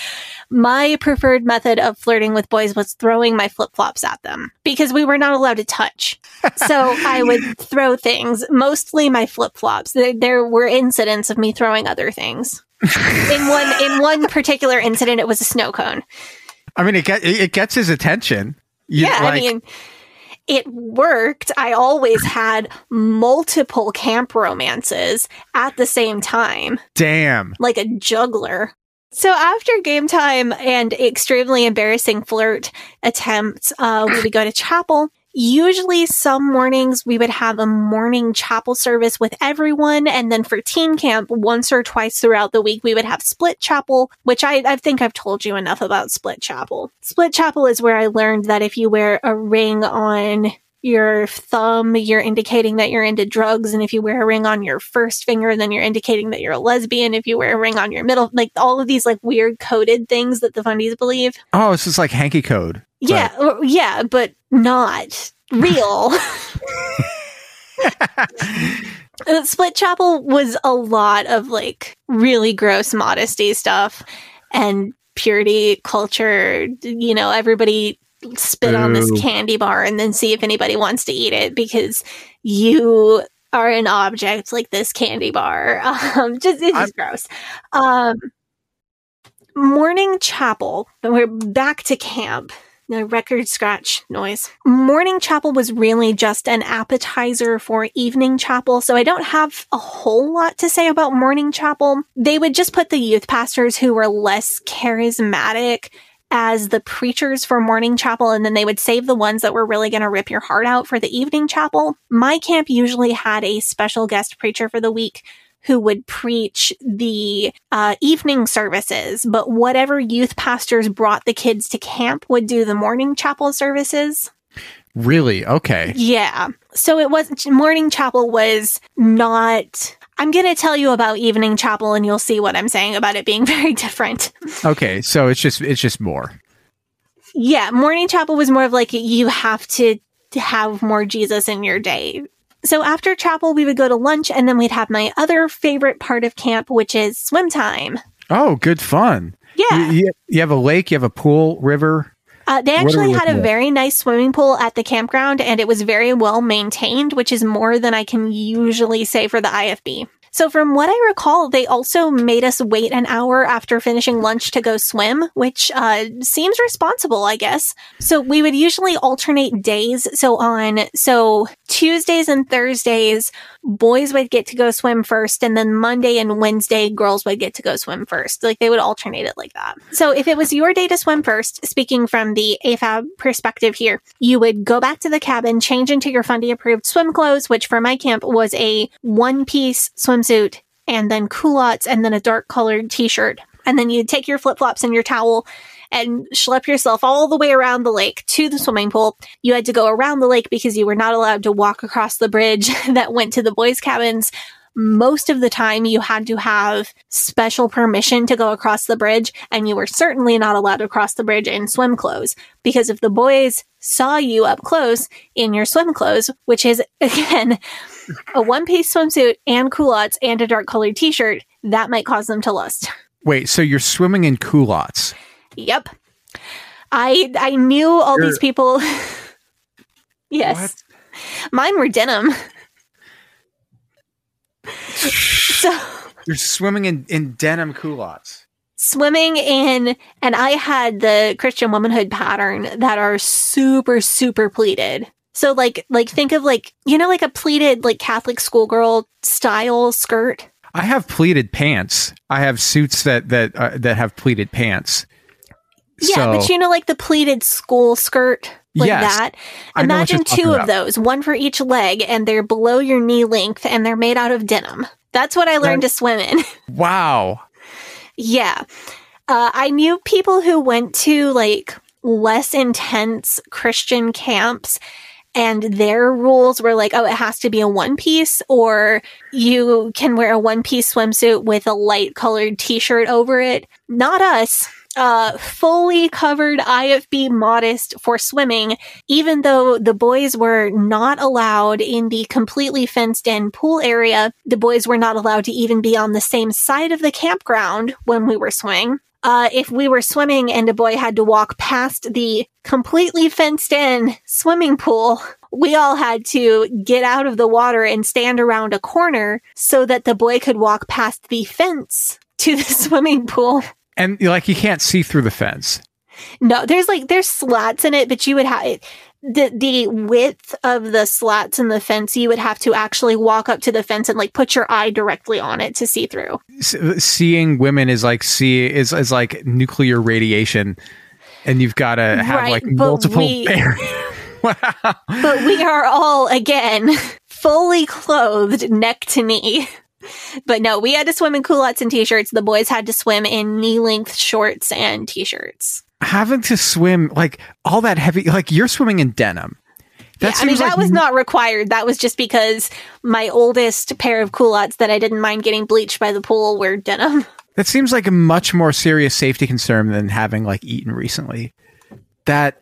My preferred method of flirting with boys was throwing my flip flops at them because we were not allowed to touch. so I would throw things, mostly my flip flops. There, there were incidents of me throwing other things in one in one particular incident, it was a snow cone. I mean, it get it gets his attention. You, yeah, like, I mean, it worked. I always had multiple camp romances at the same time. Damn, like a juggler. So after game time and extremely embarrassing flirt attempts, uh, we would go to chapel Usually some mornings we would have a morning chapel service with everyone. And then for teen camp, once or twice throughout the week, we would have split chapel, which I, I think I've told you enough about split chapel. Split chapel is where I learned that if you wear a ring on your thumb, you're indicating that you're into drugs. And if you wear a ring on your first finger, then you're indicating that you're a lesbian. If you wear a ring on your middle, like all of these like weird coded things that the fundies believe. Oh, it's just like hanky code. Yeah, but. yeah, but not real. Split Chapel was a lot of like really gross modesty stuff and purity culture. You know, everybody spit Ooh. on this candy bar and then see if anybody wants to eat it because you are an object like this candy bar. Um, just it's just gross. Um, morning chapel. And we're back to camp. No record scratch noise. Morning chapel was really just an appetizer for evening chapel, so I don't have a whole lot to say about morning chapel. They would just put the youth pastors who were less charismatic as the preachers for morning chapel, and then they would save the ones that were really going to rip your heart out for the evening chapel. My camp usually had a special guest preacher for the week who would preach the uh, evening services, but whatever youth pastors brought the kids to camp would do the morning chapel services. Really? Okay. Yeah. So it was morning chapel was not I'm going to tell you about evening chapel and you'll see what I'm saying about it being very different. Okay, so it's just it's just more. Yeah, morning chapel was more of like you have to have more Jesus in your day. So after chapel, we would go to lunch and then we'd have my other favorite part of camp, which is swim time. Oh, good fun. Yeah. You, you have a lake, you have a pool, river. Uh, they actually had a very nice swimming pool at the campground and it was very well maintained, which is more than I can usually say for the IFB. So, from what I recall, they also made us wait an hour after finishing lunch to go swim, which uh, seems responsible, I guess. So, we would usually alternate days. So, on so Tuesdays and Thursdays, boys would get to go swim first, and then Monday and Wednesday, girls would get to go swim first. Like they would alternate it like that. So, if it was your day to swim first, speaking from the AFAB perspective here, you would go back to the cabin, change into your Fundy approved swim clothes, which for my camp was a one piece swimsuit and then culottes and then a dark colored t-shirt. And then you'd take your flip flops and your towel and schlep yourself all the way around the lake to the swimming pool. You had to go around the lake because you were not allowed to walk across the bridge that went to the boys' cabins. Most of the time, you had to have special permission to go across the bridge, and you were certainly not allowed to cross the bridge in swim clothes because if the boys saw you up close in your swim clothes, which is again a one piece swimsuit and culottes and a dark colored t shirt, that might cause them to lust. Wait, so you're swimming in culottes? Yep. I I knew all You're- these people. yes. Mine were denim. so You're swimming in, in denim culottes. swimming in and I had the Christian womanhood pattern that are super super pleated. So like like think of like you know like a pleated like Catholic schoolgirl style skirt. I have pleated pants. I have suits that that uh, that have pleated pants. Yeah, So- but you know, like the pleated school skirt, like Yes. that. I know what Imagine two of about. those, one for each leg, and they're below your knee length, and they're made out of denim. That's what I learned to swim in. Wow. yeah, uh, I knew people who went to like less intense Christian camps. And their rules were like, oh, it has to be a one piece, or you can wear a one piece swimsuit with a light colored t shirt over it. Not us uh, fully covered IFB modest for swimming, even though the boys were not allowed in the completely fenced in pool area. The boys were not allowed to even be on the same side of the campground when we were swimming. Uh, if we were swimming and a boy had to walk past the completely fenced in swimming pool, we all had to get out of the water and stand around a corner so that the boy could walk past the fence to the swimming pool. And like you can't see through the fence. No, there's like there's slats in it, but you would have the the width of the slats in the fence. You would have to actually walk up to the fence and like put your eye directly on it to see through. S- seeing women is like see is is like nuclear radiation, and you've got to have Right, like multiple. we- barriers. But we are all again fully clothed neck to knee. But no, we had to swim in culottes and t-shirts. The boys had to swim in knee-length shorts and t-shirts. Having to swim like all that heavy, like you're swimming in denim. Yeah, I mean, seems that was not required. That was just because my oldest pair of culottes that I didn't mind getting bleached by the pool were denim. That seems like a much more serious safety concern than having like eaten recently. That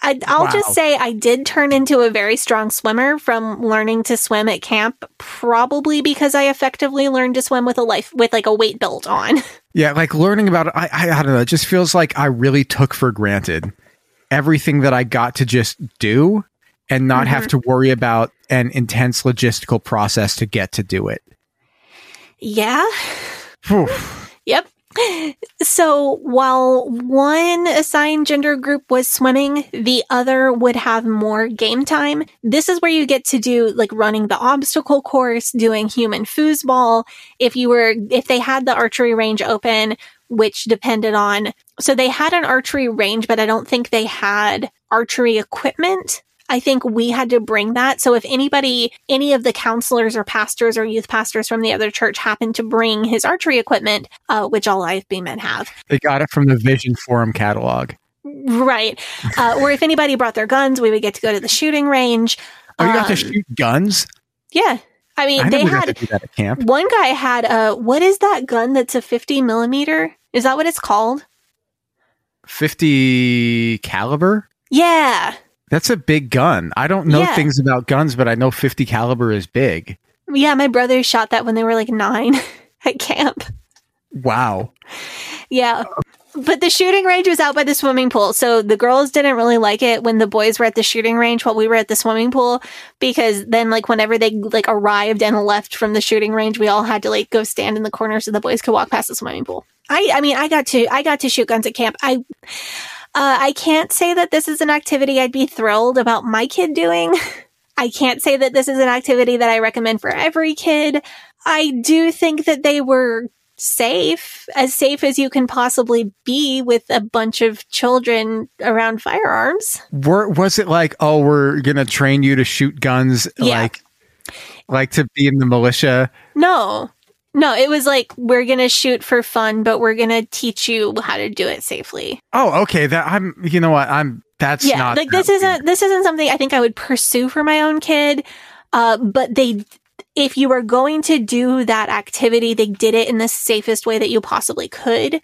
I, I'll Wow. just say I did turn into a very strong swimmer from learning to swim at camp, probably because I effectively learned to swim with a life with like a weight belt on. yeah, like learning about it, I, I I don't know. It just feels like I really took for granted everything that I got to just do and not have mm-hmm. to worry about an intense logistical process to get to do it. yeah. Whew. Yep. So while one assigned gender group was swimming, the other would have more game time. This is where you get to do like running the obstacle course, doing human foosball. If you were, if they had the archery range open, which depended on, so they had an archery range, but I don't think they had archery equipment. I think we had to bring that. So if anybody, any of the counselors or pastors or youth pastors from the other church happened to bring his archery equipment, uh, which all IFB men have, They got it from the Vision Forum catalog. right? Uh, or if anybody brought their guns, we would get to go to the shooting range. Oh, you got to Um, shoot guns? Yeah. I mean, I they had to do that at camp. one guy had a, what is that gun that's a 50 millimeter? Is that what it's called? 50 caliber? Yeah. That's a big gun. I don't know Yeah. things about guns, but I know 50 caliber is big. Yeah. My brother shot that when they were like nine at camp. Wow. Yeah. but the shooting range was out by the swimming pool. So the girls didn't really like it when the boys were at the shooting range while we were at the swimming pool because then like whenever they like arrived and left from the shooting range, we all had to like go stand in the corner so the boys could walk past the swimming pool. I I mean, I got to I got to shoot guns at camp. I uh, I can't say that this is an activity I'd be thrilled about my kid doing. I can't say that this is an activity that I recommend for every kid. I do think that they were safe, as safe as you can possibly be with a bunch of children around firearms. Were, was it like, oh, we're gonna train you to shoot guns, Yeah. like, like to be in the militia? No, no, it was like, we're going to shoot for fun, but we're going to teach you how to do it safely. Oh, okay. That I'm. You know what? I'm. That's yeah, not like this isn't this isn't something I think I would pursue for my own kid. Uh, but they, if you were going to do that activity, they did it in the safest way that you possibly could.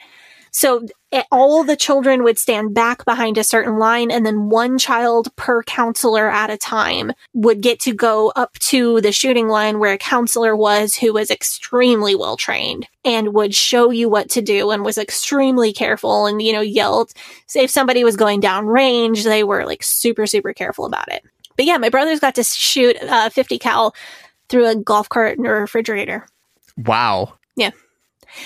So eh, all the children would stand back behind a certain line, and then one child per counselor at a time would get to go up to the shooting line where a counselor was who was extremely well trained and would show you what to do and was extremely careful and, you know, yelled. So if somebody was going down range, they were like super, super careful about it. But yeah, my brothers got to shoot uh, 50 cal through a golf cart and a refrigerator. Wow.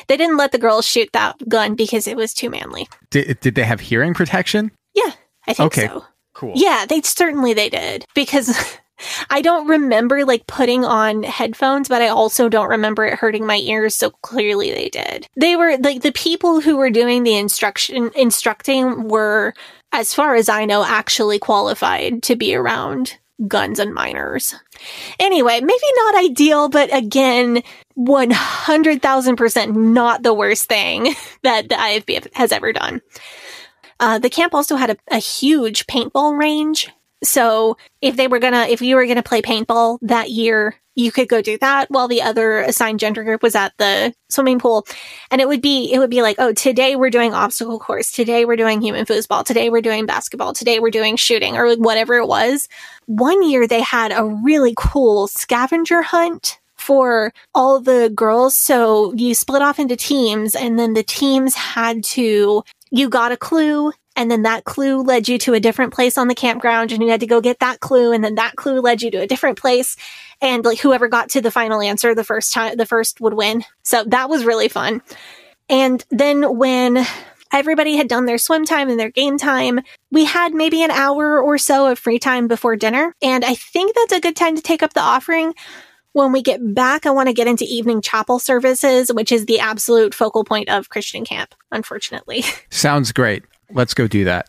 They didn't let the girls shoot that gun because it was too manly. Did did they have hearing protection? Yeah, I think Okay. so. Cool. Yeah, they certainly they did because I don't remember like putting on headphones, but I also don't remember it hurting my ears. So clearly they did. They were like the people who were doing the instruction instructing were, as far as I know, actually qualified to be around guns and minors. Anyway, maybe not ideal, but again, 100,000% not the worst thing that the IFBF has ever done. Uh, the camp also had a, a huge paintball range. So if they were gonna, if you were gonna play paintball that year, you could go do that while the other assigned gender group was at the swimming pool. And it would be, it would be like, oh, today we're doing obstacle course. Today we're doing human foosball. Today we're doing basketball. Today we're doing shooting or whatever it was. One year they had a really cool scavenger hunt for all the girls. So you split off into teams and then the teams had to, you got a clue and then that clue led you to a different place on the campground and you had to go get that clue and then that clue led you to a different place and like whoever got to the final answer the first time the first would win so that was really fun and then when everybody had done their swim time and their game time we had maybe an hour or so of free time before dinner and i think that's a good time to take up the offering when we get back, I want to get into evening chapel services, which is the absolute focal point of Christian camp, unfortunately. Sounds great. Let's go do that.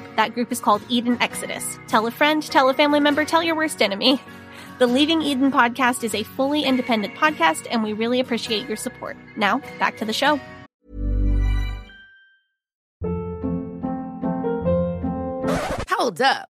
That group is called Eden Exodus. Tell a friend, tell a family member, tell your worst enemy. The Leaving Eden podcast is a fully independent podcast, and we really appreciate your support. Now, back to the show. Hold up.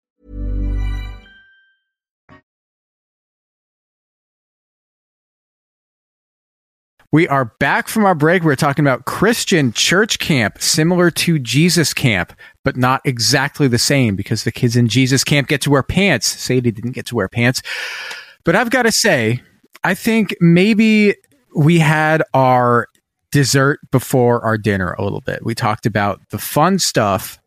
We are back from our break. We're talking about Christian church camp, similar to Jesus camp, but not exactly the same because the kids in Jesus camp get to wear pants. Sadie didn't get to wear pants. But I've got to say, I think maybe we had our dessert before our dinner a little bit. We talked about the fun stuff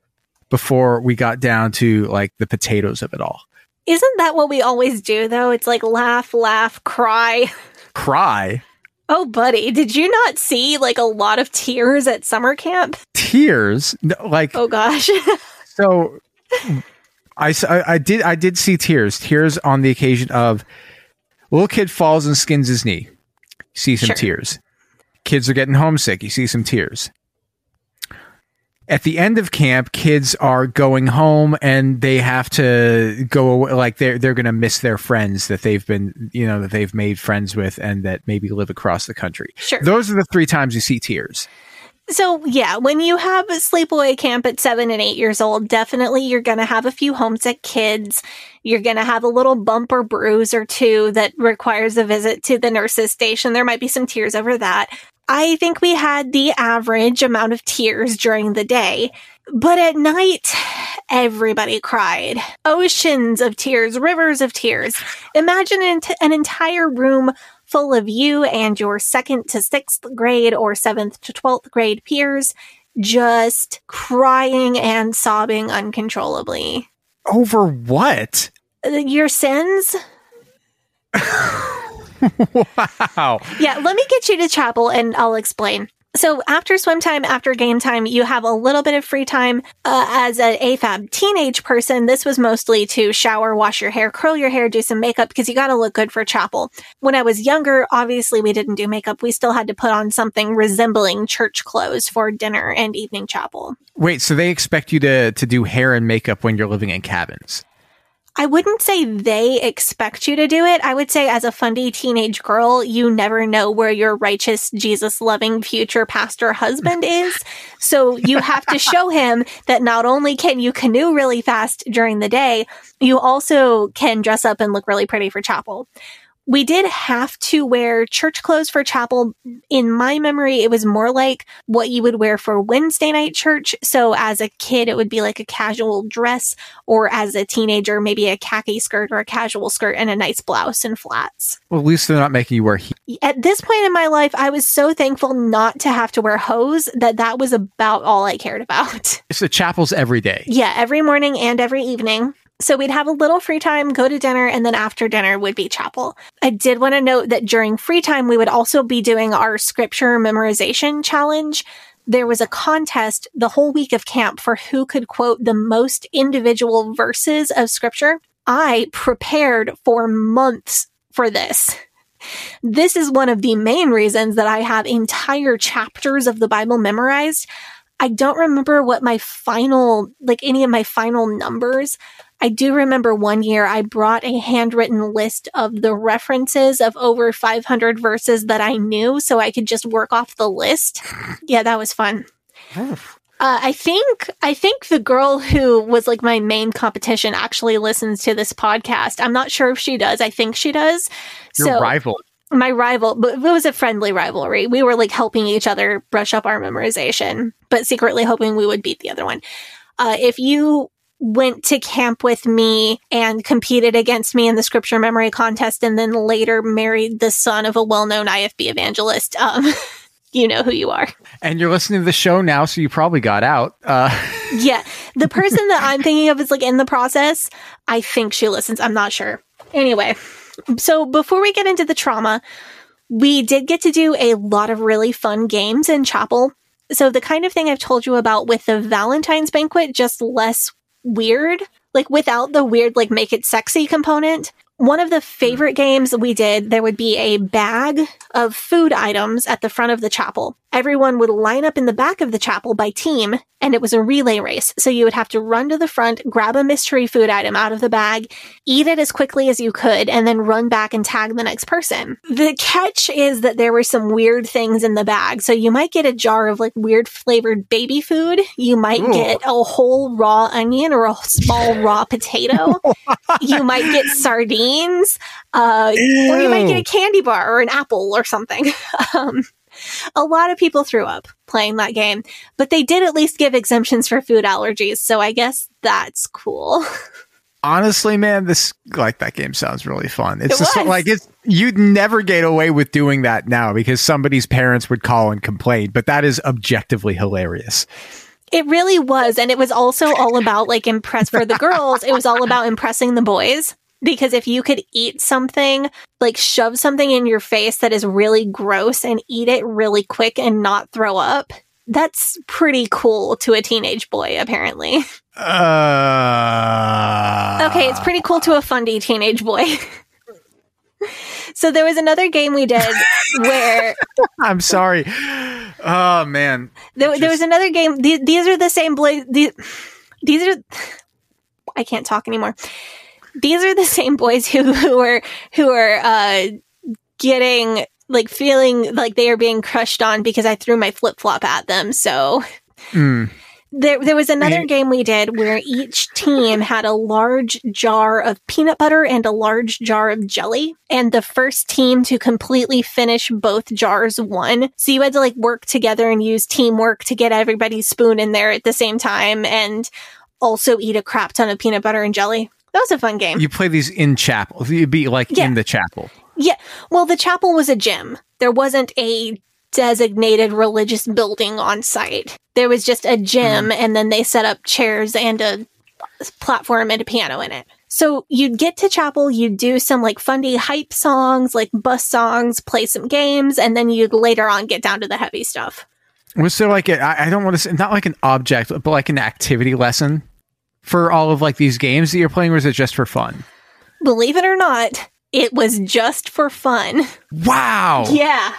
before we got down to like the potatoes of it all. Isn't that what we always do though? It's like laugh, laugh, cry. Cry. Oh, buddy, did you not see like a lot of tears at summer camp? Tears, No, like Oh gosh. so. I, I did I did see tears tears on the occasion of little kid falls and skins his knee. You see some Sure. tears. Kids are getting homesick. You see some tears. At the end of camp, kids are going home and they have to go away. Like they're they're going to miss their friends that they've been you know that they've made friends with and that maybe live across the country. Sure. Those are the three times you see tears. So, yeah, when you have a sleepaway camp at seven and eight years old, definitely you're going to have a few homesick kids. You're going to have a little bump or bruise or two that requires a visit to the nurse's station. There might be some tears over that. I think we had the average amount of tears during the day. But at night, everybody cried. Oceans of tears, rivers of tears. Imagine an, an entire room full of you and your second to sixth grade or seventh to 12th grade peers just crying and sobbing uncontrollably. Over what? Your sins? Wow. Yeah, let me get you to chapel and I'll explain. So after swim time, after game time, you have a little bit of free time. Uh, as an AFAB teenage person, this was mostly to shower, wash your hair, curl your hair, do some makeup because you got to look good for chapel. When I was younger, obviously we didn't do makeup. We still had to put on something resembling church clothes for dinner and evening chapel. Wait, so they expect you to to do hair and makeup when you're living in cabins? I wouldn't say they expect you to do it. I would say, as a fundy teenage girl, you never know where your righteous, Jesus loving future pastor husband is. So you have to show him that not only can you canoe really fast during the day, you also can dress up and look really pretty for chapel. We did have to wear church clothes for chapel. In my memory, it was more like what you would wear for Wednesday night church. So as a kid, it would be like a casual dress, or as a teenager, maybe a khaki skirt or a casual skirt and a nice blouse and flats. Well, at least they're not making you wear heat. At this point in my life, I was so thankful not to have to wear hose that that was about all I cared about. So chapels every day. Yeah, every morning and every evening. So we'd have a little free time, go to dinner, and then after dinner would be chapel. I did want to note that during free time, we would also be doing our scripture memorization challenge. There was a contest the whole week of camp for who could quote the most individual verses of scripture. I prepared for months for this. This is one of the main reasons that I have entire chapters of the Bible memorized. I don't remember what my final, like any of my final numbers. I do remember one year I brought a handwritten list of the references of over 500 verses that I knew so I could just work off the list. Yeah, that was fun. Uh, I think I think the girl who was like my main competition actually listens to this podcast. I'm not sure if she does. I think she does. Your so rival. my rival, but it was a friendly rivalry. We were like helping each other brush up our memorization, but secretly hoping we would beat the other one. Uh, if you went to camp with me and competed against me in the scripture memory contest and then later married the son of a well-known IFB evangelist, um, you know who you are. And you're listening to the show now, so you probably got out. Uh, Yeah. The person that I'm thinking of is like in the process. I think she listens. I'm not sure. Anyway, so before we get into the trauma, we did get to do a lot of really fun games in chapel. So the kind of thing I've told you about with the Valentine's banquet, just less weird, like without the weird, like make it sexy component. One of the hmm. favorite games we did, there would be a bag of food items at the front of the chapel. Everyone would line up in the back of the chapel by team, and it was a relay race. So you would have to run to the front, grab a mystery food item out of the bag, eat it as quickly as you could, and then run back and tag the next person. The catch is that there were some weird things in the bag. So you might get a jar of like weird flavored baby food. You might Ooh. get a whole raw onion or a small raw potato. you might get sardines, uh, or you might get a candy bar or an apple or something. um, a lot of people threw up playing that game, but they did at least give exemptions for food allergies. So I guess that's cool. Honestly, man, this like that game sounds really fun. It's It just like it's you'd never get away with doing that now because somebody's parents would call and complain, but that is objectively hilarious. It really was. And it was also all about like impress for the girls. It was all about impressing the boys. Because if you could eat something, like shove something in your face that is really gross and eat it really quick and not throw up, that's pretty cool to a teenage boy, apparently. Uh Okay, it's pretty cool to a fundy teenage boy. so there was another game we did where I'm sorry. Oh man. there, there was another game. These, these are the same boys. These, these are. I can't talk anymore. These are the same boys who who are who are uh, getting like feeling like they are being crushed on because I threw my flip flop at them. So Mm. there, there was another game we did where each team had a large jar of peanut butter and a large jar of jelly. And the first team to completely finish both jars won. So you had to like work together and use teamwork to get everybody's spoon in there at the same time and also eat a crap ton of peanut butter and jelly. That was a fun game. You play these in chapel. You'd be like Yeah. in the chapel. Yeah. Well, the chapel was a gym. There wasn't a designated religious building on site. There was just a gym, mm-hmm. and then they set up chairs and a platform and a piano in it. So you'd get to chapel, you'd do some like fundy hype songs, like bus songs, play some games, and then you'd later on get down to the heavy stuff. Was there like a, I I don't want to say not like an object, but like an activity lesson for all of like these games that you're playing, or is it just for fun? Believe it or not, it was just for fun. Wow. Yeah.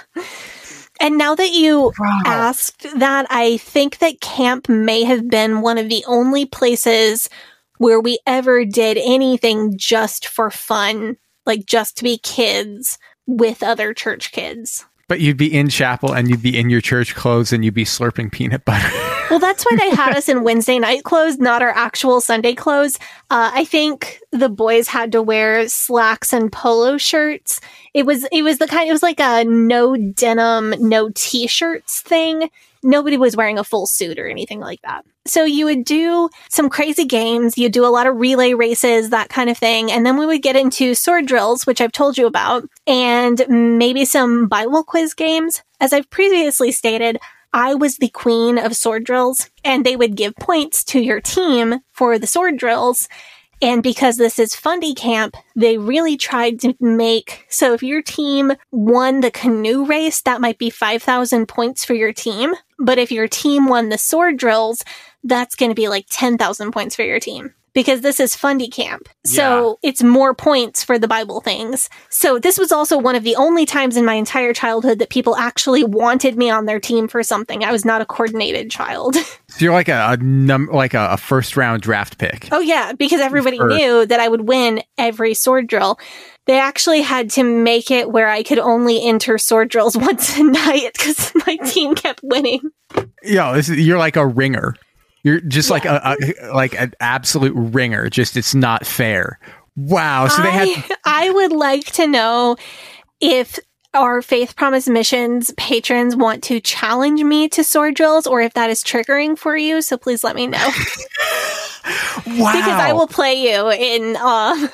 And now that you asked that, I think that camp may have been one of the only places where we ever did anything just for fun, like just to be kids with other church kids. But you'd be in chapel and you'd be in your church clothes and you'd be slurping peanut butter. Well, that's why they had us in Wednesday night clothes, not our actual Sunday clothes. Uh, I think the boys had to wear slacks and polo shirts. It was it was the kind it was like a no denim, no t-shirts thing. Nobody was wearing a full suit or anything like that. So you would do some crazy games, you'd do a lot of relay races, that kind of thing, and then we would get into sword drills, which I've told you about, and maybe some Bible quiz games. As I've previously stated, I was the queen of sword drills, and they would give points to your team for the sword drills. And because this is Fundy Camp, they really tried to make so if your team won the canoe race, that might be 5,000 points for your team. But if your team won the sword drills, that's going to be like 10,000 points for your team. Because this is Fundy Camp. So it's more points for the Bible things. So this was also one of the only times in my entire childhood that people actually wanted me on their team for something. I was not a coordinated child. So you're like a, a num like a, a first round draft pick. Oh yeah, because everybody Sure. knew that I would win every sword drill. They actually had to make it where I could only enter sword drills once a night because my team kept winning. Yo, you're like a ringer. You're just like a, a like an absolute ringer. Just it's not fair. Wow. So they had I, I would like to know if our Faith Promise Missions patrons want to challenge me to sword drills or if that is triggering for you. So please let me know. wow. because I will play you in um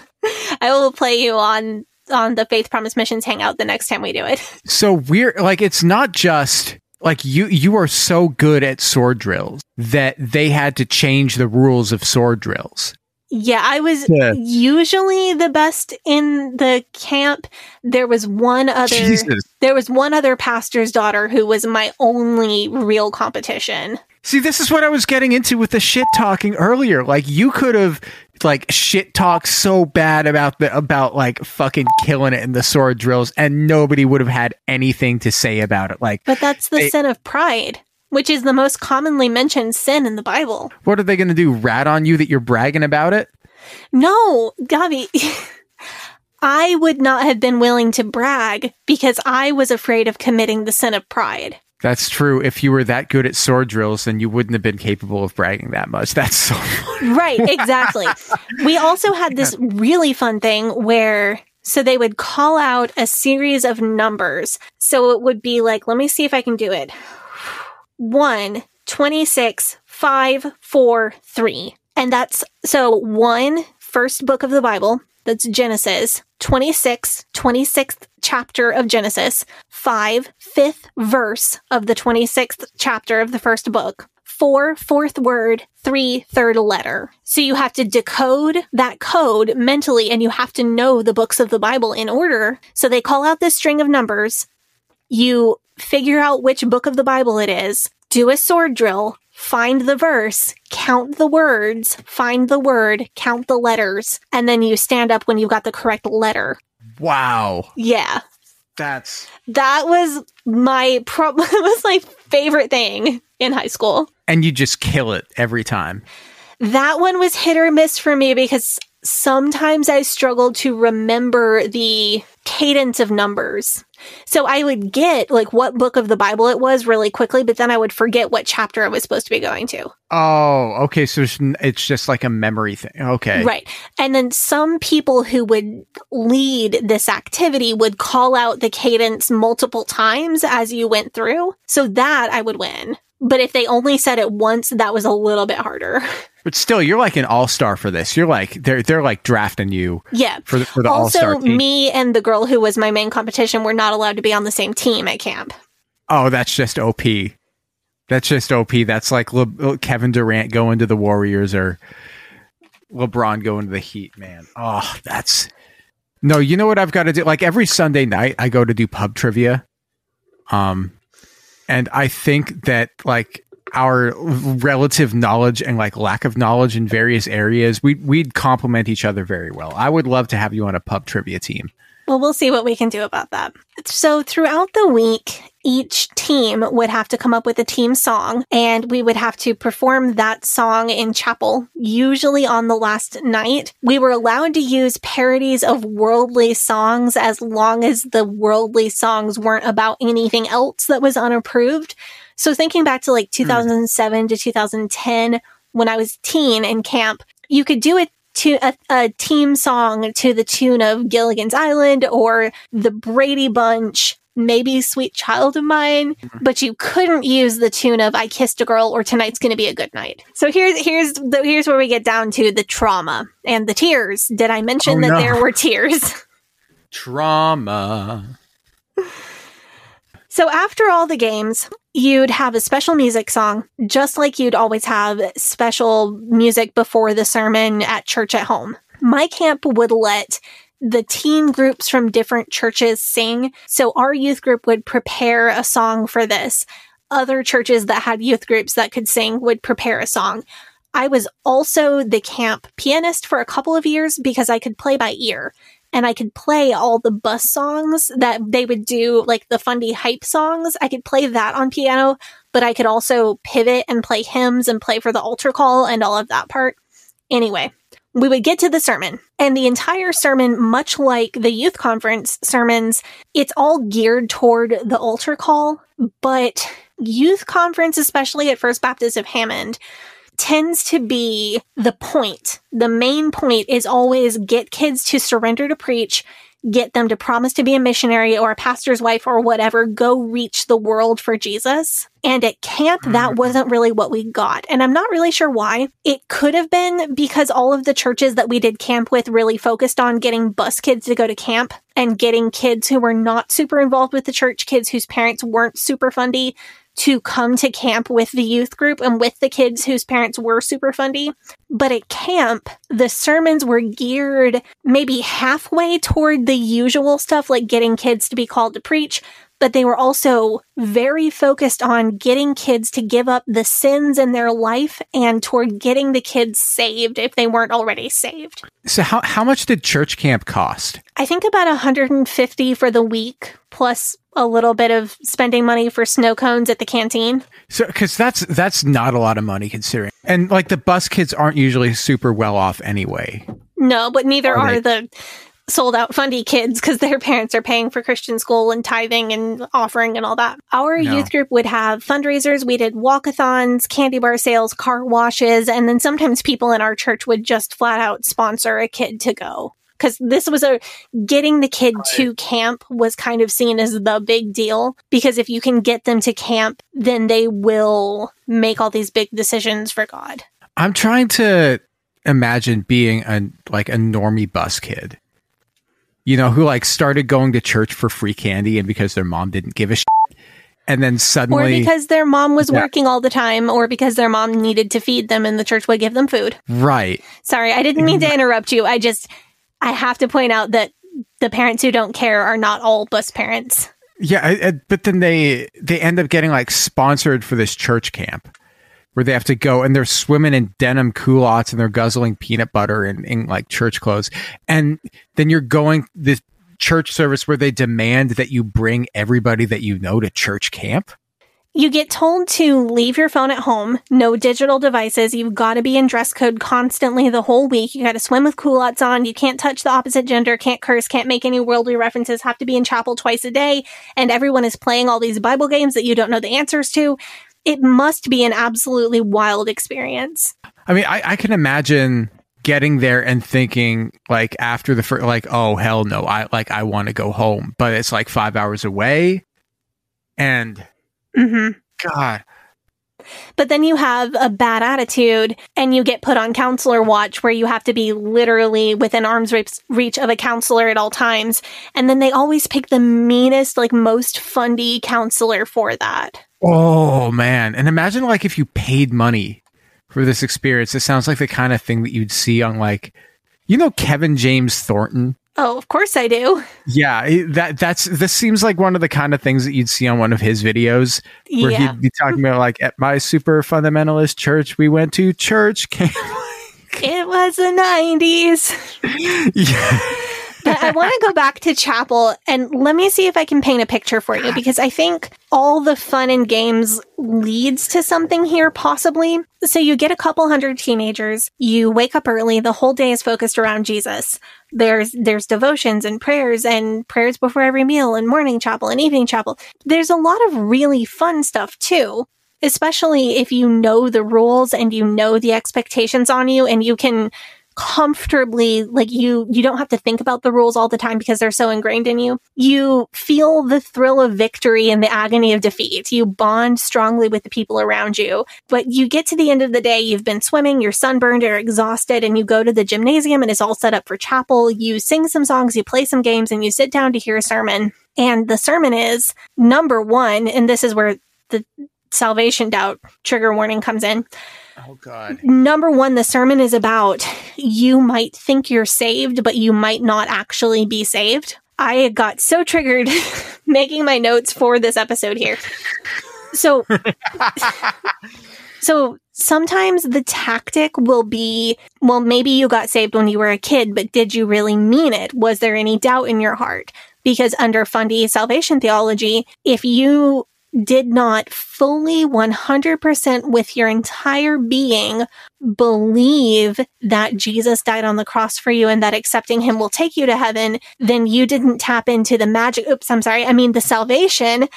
I will play you on on the Faith Promise Missions hangout the next time we do it. so we're like it's not just like you you are so good at sword drills that they had to change the rules of sword drills Yeah, I was Yeah. usually the best in the camp. There was one other Jesus. there was one other pastor's daughter who was my only real competition. see this is what i was getting into with the shit talking earlier like you could have like shit talk so bad about the about like fucking killing it in the sword drills and nobody would have had anything to say about it like But that's the They- sin of pride, which is the most commonly mentioned sin in the Bible. what are they going to do rat on you that you're bragging about it No, Gabi, I would not have been willing to brag because I was afraid of committing the sin of pride. That's true if you were that good at sword drills then you wouldn't have been capable of bragging that much that's so funny. Right, exactly. we also had this really fun thing where so they would call out a series of numbers. So it would be like, let me see if I can do it. 1, 26, 5, 4, 3. And that's so one first book of the Bible, that's Genesis, 26, 26th chapter of Genesis, 5, fifth verse of the 26th chapter of the first book, four, fourth word, three, third letter. So you have to decode that code mentally and you have to know the books of the Bible in order. So they call out this string of numbers. You figure out which book of the Bible it is, do a sword drill, find the verse, count the words, find the word, count the letters, and then you stand up when you've got the correct letter. Wow Yeah. that's That was my pro- was my favorite thing in high school. and you just kill it every time That one was hit or miss for me because sometimes I struggled to remember the cadence of numbers. So I would get like what book of the Bible it was really quickly, but then I would forget what chapter I was supposed to be going to. oh okay so it's, just like a memory thing okay Right. And then some people who would lead this activity would call out the cadence multiple times as you went through. So that I would win. But if they only said it once, that was a little bit harder. But still, you're like an all star for this. You're like they're they're like drafting you Yeah. for the for the all also, star team. me and the girl who was my main competition were not allowed to be on the same team at camp. oh, that's just OP. That's just OP. That's like Le- Kevin Durant going to the Warriors or LeBron going to the Heat. Man, oh, that's no. You know what I've got to do? Like every Sunday night, I go to do pub trivia. Um, and I think that like our relative knowledge and like lack of knowledge in various areas, we we'd complement each other very well. I would love to have you on a pub trivia team. Well, we'll see what we can do about that. So, throughout the week, each team would have to come up with a team song, and we would have to perform that song in chapel, usually on the last night. We were allowed to use parodies of worldly songs as long as the worldly songs weren't about anything else that was unapproved. So, thinking back to like hmm. 2007 to 2010, when I was teen in camp, you could do it to a, a team song to the tune of Gilligan's Island or the Brady Bunch, maybe Sweet Child of Mine, mm-hmm. but you couldn't use the tune of I Kissed a Girl or Tonight's Gonna Be a Good Night. So here's here's the, here's where we get down to the trauma and the tears. Did I mention Oh, that no. there were tears? Trauma. So after all the games, you'd have a special music song, just like you'd always have special music before the sermon at church at home. My camp would let the teen groups from different churches sing. So our youth group would prepare a song for this. Other churches that had youth groups that could sing would prepare a song. I was also the camp pianist for a couple of years because I could play by ear and I could play all the bus songs that they would do, like the Fundy hype songs. I could play that on piano, but I could also pivot and play hymns and play for the altar call and all of that part. Anyway, we would get to the sermon, and the entire sermon, much like the youth conference sermons, it's all geared toward the altar call, but youth conference, especially at First Baptist of Hammond, tends to be the point. The main point is always get kids to surrender to preach, get them to promise to be a missionary or a pastor's wife or whatever, go reach the world for Jesus. And at camp, that hmm. wasn't really what we got. And I'm not really sure why. It could have been because all of the churches that we did camp with really focused on getting bus kids to go to camp and getting kids who were not super involved with the church, kids whose parents weren't super fundy, to come to camp with the youth group and with the kids whose parents were super fundy. But at camp, the sermons were geared maybe halfway toward the usual stuff, like getting kids to be called to preach, but they were also very focused on getting kids to give up the sins in their life and toward getting the kids saved if they weren't already saved. So how how much did church camp cost? I think about 150 for the week plus a little bit of spending money for snow cones at the canteen. So cuz that's that's not a lot of money considering. And like the bus kids aren't usually super well off anyway. No, but neither Are are, the sold out fundy kids because their parents are paying for Christian school and tithing and offering and all that. Our No. youth group would have fundraisers. We did walkathons, candy bar sales, car washes, and then sometimes people in our church would just flat out sponsor a kid to go. Because this was a getting the kid to camp was kind of seen as the big deal. Because if you can get them to camp, then they will make all these big decisions for God. I'm trying to imagine being a like a normie bus kid. You know, who like started going to church for free candy and because their mom didn't give a shit. And then suddenly Or because their mom was Yeah. working all the time, or because their mom needed to feed them and the church would give them food. Right. Sorry, I didn't mean to interrupt you. I just, I have to point out that the parents who don't care are not all bus parents. Yeah, I, I, but then they they end up getting like sponsored for this church camp where they have to go and they're swimming in denim culottes and they're guzzling peanut butter in, in like church clothes. And then you're going this church service where they demand that you bring everybody that you know to church camp. You get told to leave your phone at home, no digital devices. You've got to be in dress code constantly the whole week. You got to swim with culottes on. You can't touch the opposite gender, can't curse, can't make any worldly references, have to be in chapel twice a day. And everyone is playing all these Bible games that you don't know the answers to. It must be an absolutely wild experience. I mean, I, I can imagine getting there and thinking like after the first, like, oh hell no, I like I want to go home, but it's like five hours away, and Mm-hmm. God, But then you have a bad attitude and you get put on counselor watch where you have to be literally within arm's reach, reach of a counselor at all times. And then they always pick the meanest, like most fundy counselor for that. oh man, and imagine like if you paid money for this experience. It sounds like the kind of thing that you'd see on like, you know, Kevin James Thornton. Oh, of course I do. Yeah, that that's this seems like one of the kind of things that you'd see on one of his videos where Yeah. he'd be talking about like at my super fundamentalist church we went to church camp. It was the 90s. yeah. But I want to go back to chapel and let me see if I can paint a picture for you because I think all the fun and games leads to something here possibly. So you get a couple hundred teenagers, you wake up early, the whole day is focused around Jesus. There's there's devotions and prayers and prayers before every meal and morning chapel and evening chapel. There's a lot of really fun stuff too. Especially if you know the rules and you know the expectations on you and you can comfortably like you you don't have to think about the rules all the time because they're so ingrained in you. You feel the thrill of victory and the agony of defeat. You bond strongly with the people around you. But you get to the end of the day you've been swimming you're sunburned you're exhausted and you go to the gymnasium and it's all set up for chapel. You sing some songs you play some games and you sit down to hear a sermon. And the sermon is number one and this is where the salvation doubt trigger warning comes in Oh God. number one, the sermon is about you might think you're saved, but you might not actually be saved. I got so triggered making my notes for this episode here. So, so sometimes the tactic will be, well, maybe you got saved when you were a kid, but did you really mean it? Was there any doubt in your heart? Because under Fundy salvation theology, if you did not fully 100% with your entire being believe that Jesus died on the cross for you and that accepting him will take you to heaven, then you didn't tap into the magic. Oops, I'm sorry. I mean, the salvation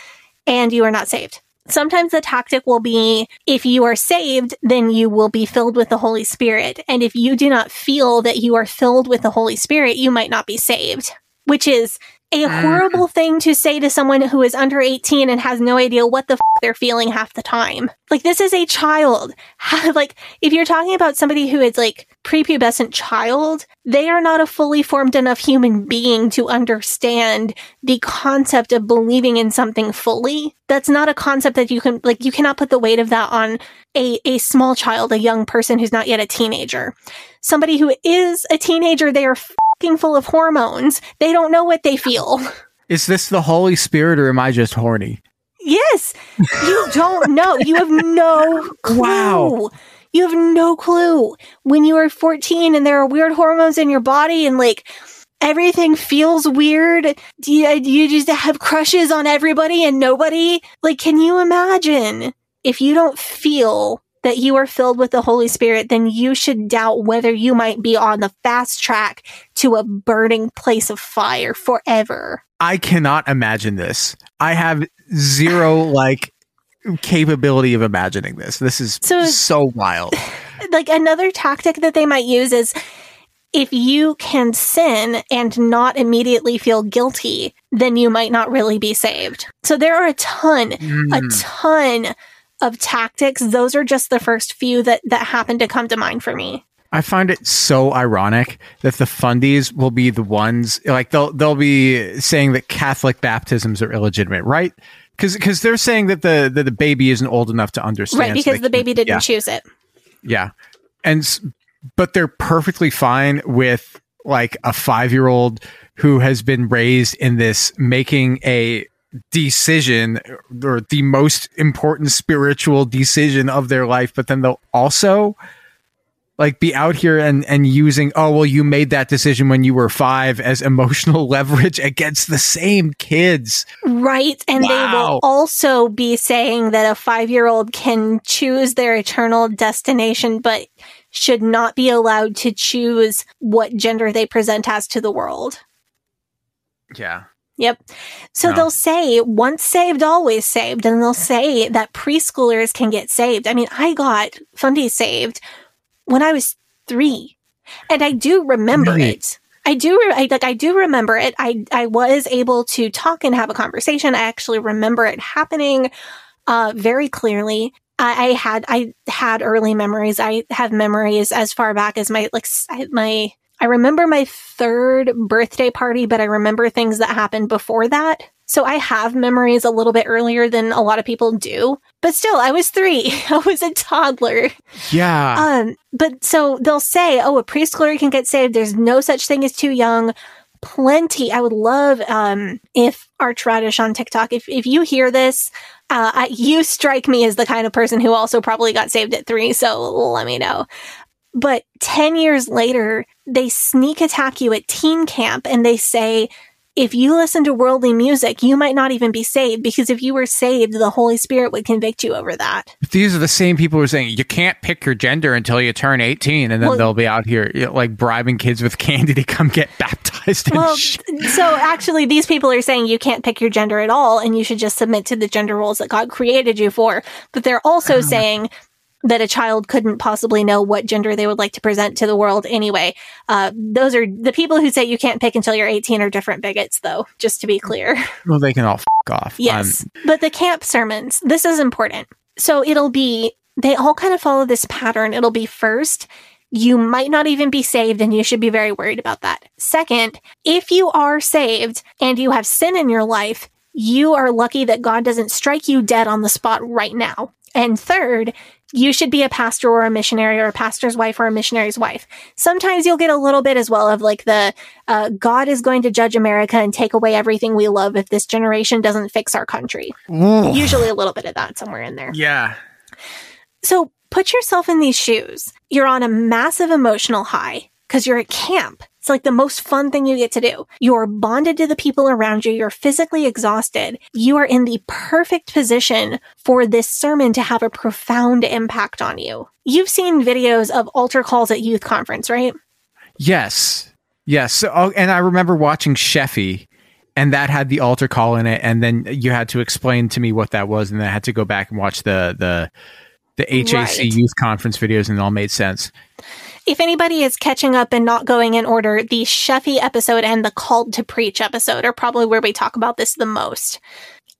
and you are not saved. Sometimes the tactic will be if you are saved, then you will be filled with the Holy Spirit. And if you do not feel that you are filled with the Holy Spirit, you might not be saved, which is a mm, horrible thing to say to someone who is under 18 and has no idea what the f- they're feeling half the time. Like, this is a child. like, if you're talking about somebody who is like prepubescent child, they are not a fully formed enough human being to understand the concept of believing in something fully. That's not a concept that you can, like, you cannot put the weight of that on a, a small child, a young person who's not yet a teenager. Somebody who is a teenager, they are fucking full of hormones. They don't know what they feel. Is this the Holy Spirit or am I just horny? Yes. You don't know. You have no clue. Wow. You have no clue. When you are 14 and there are weird hormones in your body and like everything feels weird, do you, you just have crushes on everybody and nobody? Like, can you imagine if you don't feel that you are filled with the Holy Spirit, then you should doubt whether you might be on the fast track to a burning place of fire forever. I cannot imagine this. I have zero like capability of imagining this. This is So- so, wild. like another tactic that they might use is if you can sin and not immediately feel guilty, then you might not really be saved. So there are a ton, a Mm. ton of tactics. Those are just the first few that that happen to come to mind for me. I find it so ironic that the fundies will be the ones like they'll they'll be saying that Catholic baptisms are illegitimate, right? Because because they're saying that the that the baby isn't old enough to understand, right, because they the baby didn't yeah. choose it. Yeah. And but they're perfectly fine with like a 5-year-old who has been raised in this making a decision or the most important spiritual decision of their life but then they'll also like be out here and and using oh well you made that decision when you were 5 as emotional leverage against the same kids. Right. And they will also be saying that a five year old can choose their eternal destination, but should not be allowed to choose what gender they present as to the world. Yeah. Yep. So they'll say once saved, always saved. And they'll say that preschoolers can get saved. I mean, I got Fundy saved when I was three. And I do remember Really? it. I do, re- I, like, I do remember it. I, I was able to talk and have a conversation. I actually remember it happening, uh, very clearly. I, I had, I had early memories. I have memories as far back as my, like, my, I remember my third birthday party, but I remember things that happened before that. So I have memories a little bit earlier than a lot of people do. But still, I was three. I was a toddler. Yeah. Um, but so they'll say, oh, a preschooler can get saved. There's no such thing as too young. Plenty. I would love um, if Archradish on TikTok, if, if you hear this, uh, I, you strike me as the kind of person who also probably got saved at three. So let me know. But 10 years later, they sneak attack you at teen camp and they say, if you listen to worldly music, you might not even be saved because if you were saved, the Holy Spirit would convict you over that. These are the same people who are saying you can't pick your gender until you turn 18, and then Well- they'll be out here you know, like bribing kids with candy to come get baptized. And Well, shit. so actually, these people are saying you can't pick your gender at all and you should just submit to the gender roles that God created you for. But they're also ah. saying that a child couldn't possibly know what gender they would like to present to the world anyway. Uh, those are the people who say you can't pick until you're 18 are different bigots, though, just to be clear. well, they can all f- off. Yes. Um, but the camp sermons, this is important. So it'll be, they all kind of follow this pattern. It'll be first, you might not even be saved and you should be very worried about that. Second, if you are saved and you have sin in your life, you are lucky that God doesn't strike you dead on the spot right now. And third, you should be a pastor or a missionary or a pastor's wife or a missionary's wife. Sometimes you'll get a little bit as well of like the uh, God is going to judge America and take away everything we love if this generation doesn't fix our country. ooh. Usually a little bit of that somewhere in there. yeah. So put yourself in these shoes. You're on a massive emotional high because you're at camp. It's like the most fun thing you get to do. You're bonded to the people around you. You're physically exhausted. You are in the perfect position for this sermon to have a profound impact on you. You've seen videos of altar calls at youth conference, right? Yes. Yes. So, oh, and I remember watching Sheffey, and that had the altar call in it, and then you had to explain to me what that was, and then I had to go back and watch the the the HAC Right. youth conference videos, and it all made sense. If anybody is catching up and not going in order, the Sheffey episode and the Called to Preach episode are probably where we talk about this the most.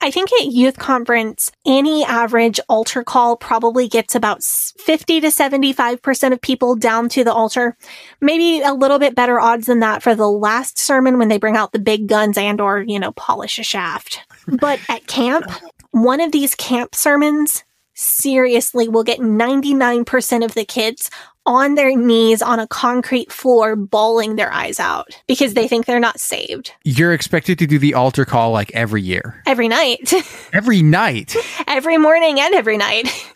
I think at youth conference, any average altar call probably gets about 50 to 75% of people down to the altar. Maybe a little bit better odds than that for the last sermon when they bring out the big guns and or, you know, polish a shaft. But at camp, one of these camp sermons seriously will get 99% of the kids on their knees on a concrete floor bawling their eyes out because they think they're not saved You're expected to do the altar call like every year, every night, every night. every morning and every night.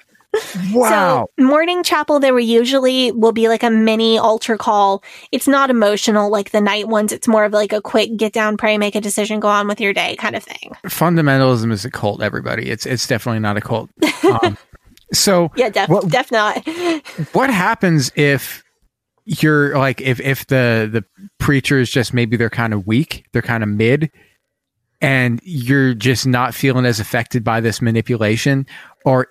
Wow. So morning chapel, there will usually will be like a mini altar call. It's not emotional like the night ones. It's more of like a quick get down, pray, make a decision, go on with your day kind of thing. Fundamentalism is a cult. Everybody, it's it's definitely not a cult. Um, so Yeah, def, What- def not. what happens if you're like if if the the preacher is just maybe they're kind of weak they're kind of mid and you're just not feeling as affected by this manipulation or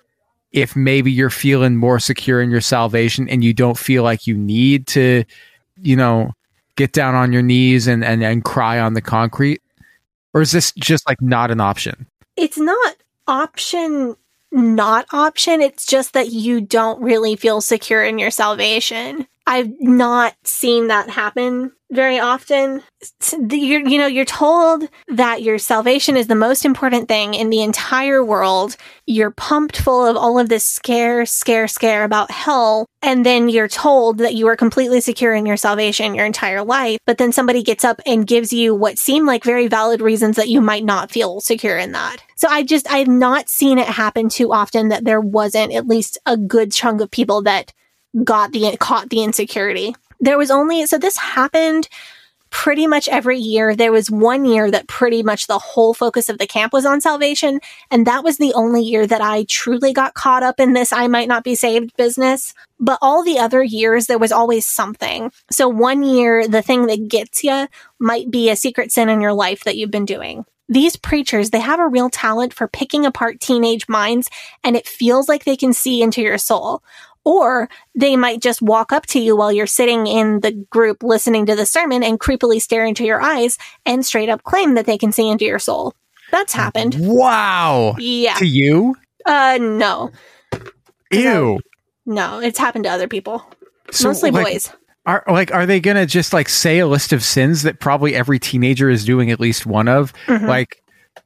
if maybe you're feeling more secure in your salvation and you don't feel like you need to you know get down on your knees and and, and cry on the concrete or is this just like not an option it's not option not option. It's just that you don't really feel secure in your salvation. I've not seen that happen very often you're, you know you're told that your salvation is the most important thing in the entire world. You're pumped full of all of this scare scare scare about hell. And then you're told that you are completely secure in your salvation your entire life. But then somebody gets up and gives you what seem like very valid reasons that you might not feel secure in that. So i just i've not seen it happen too often that there wasn't at least a good chunk of people that got the caught the insecurity there was only so this happened pretty much every year. There was one year that pretty much the whole focus of the camp was on salvation. And that was the only year that I truly got caught up in this I might not be saved business. But all the other years, there was always something. So one year, the thing that gets you might be a secret sin in your life that you've been doing. These preachers, they have a real talent for picking apart teenage minds and it feels like they can see into your soul. Or they might just walk up to you while you're sitting in the group listening to the sermon and creepily stare into your eyes and straight up claim that they can see into your soul. That's happened. wow Yeah. to you Uh, no. ew No, it's happened to other people. So, Mostly like, boys. Are like are they gonna just like say a list of sins that probably every teenager is doing at least one of? Mhm. Like,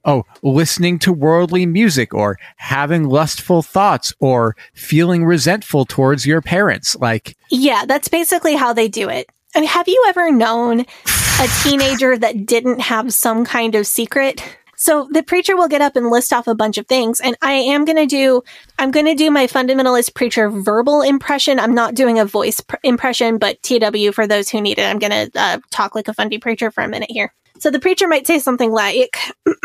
oh, listening to worldly music or having lustful thoughts or feeling resentful towards your parents. Like, Yeah, that's basically how they do it. I mean, have you ever known a teenager that didn't have some kind of secret? So the preacher will get up and list off a bunch of things, and I am going to do, I'm going to do my fundamentalist preacher verbal impression. I'm not doing a voice pr- impression, but TW for those who need it, I'm going to uh, talk like a fundy preacher for a minute here. So the preacher might say something like,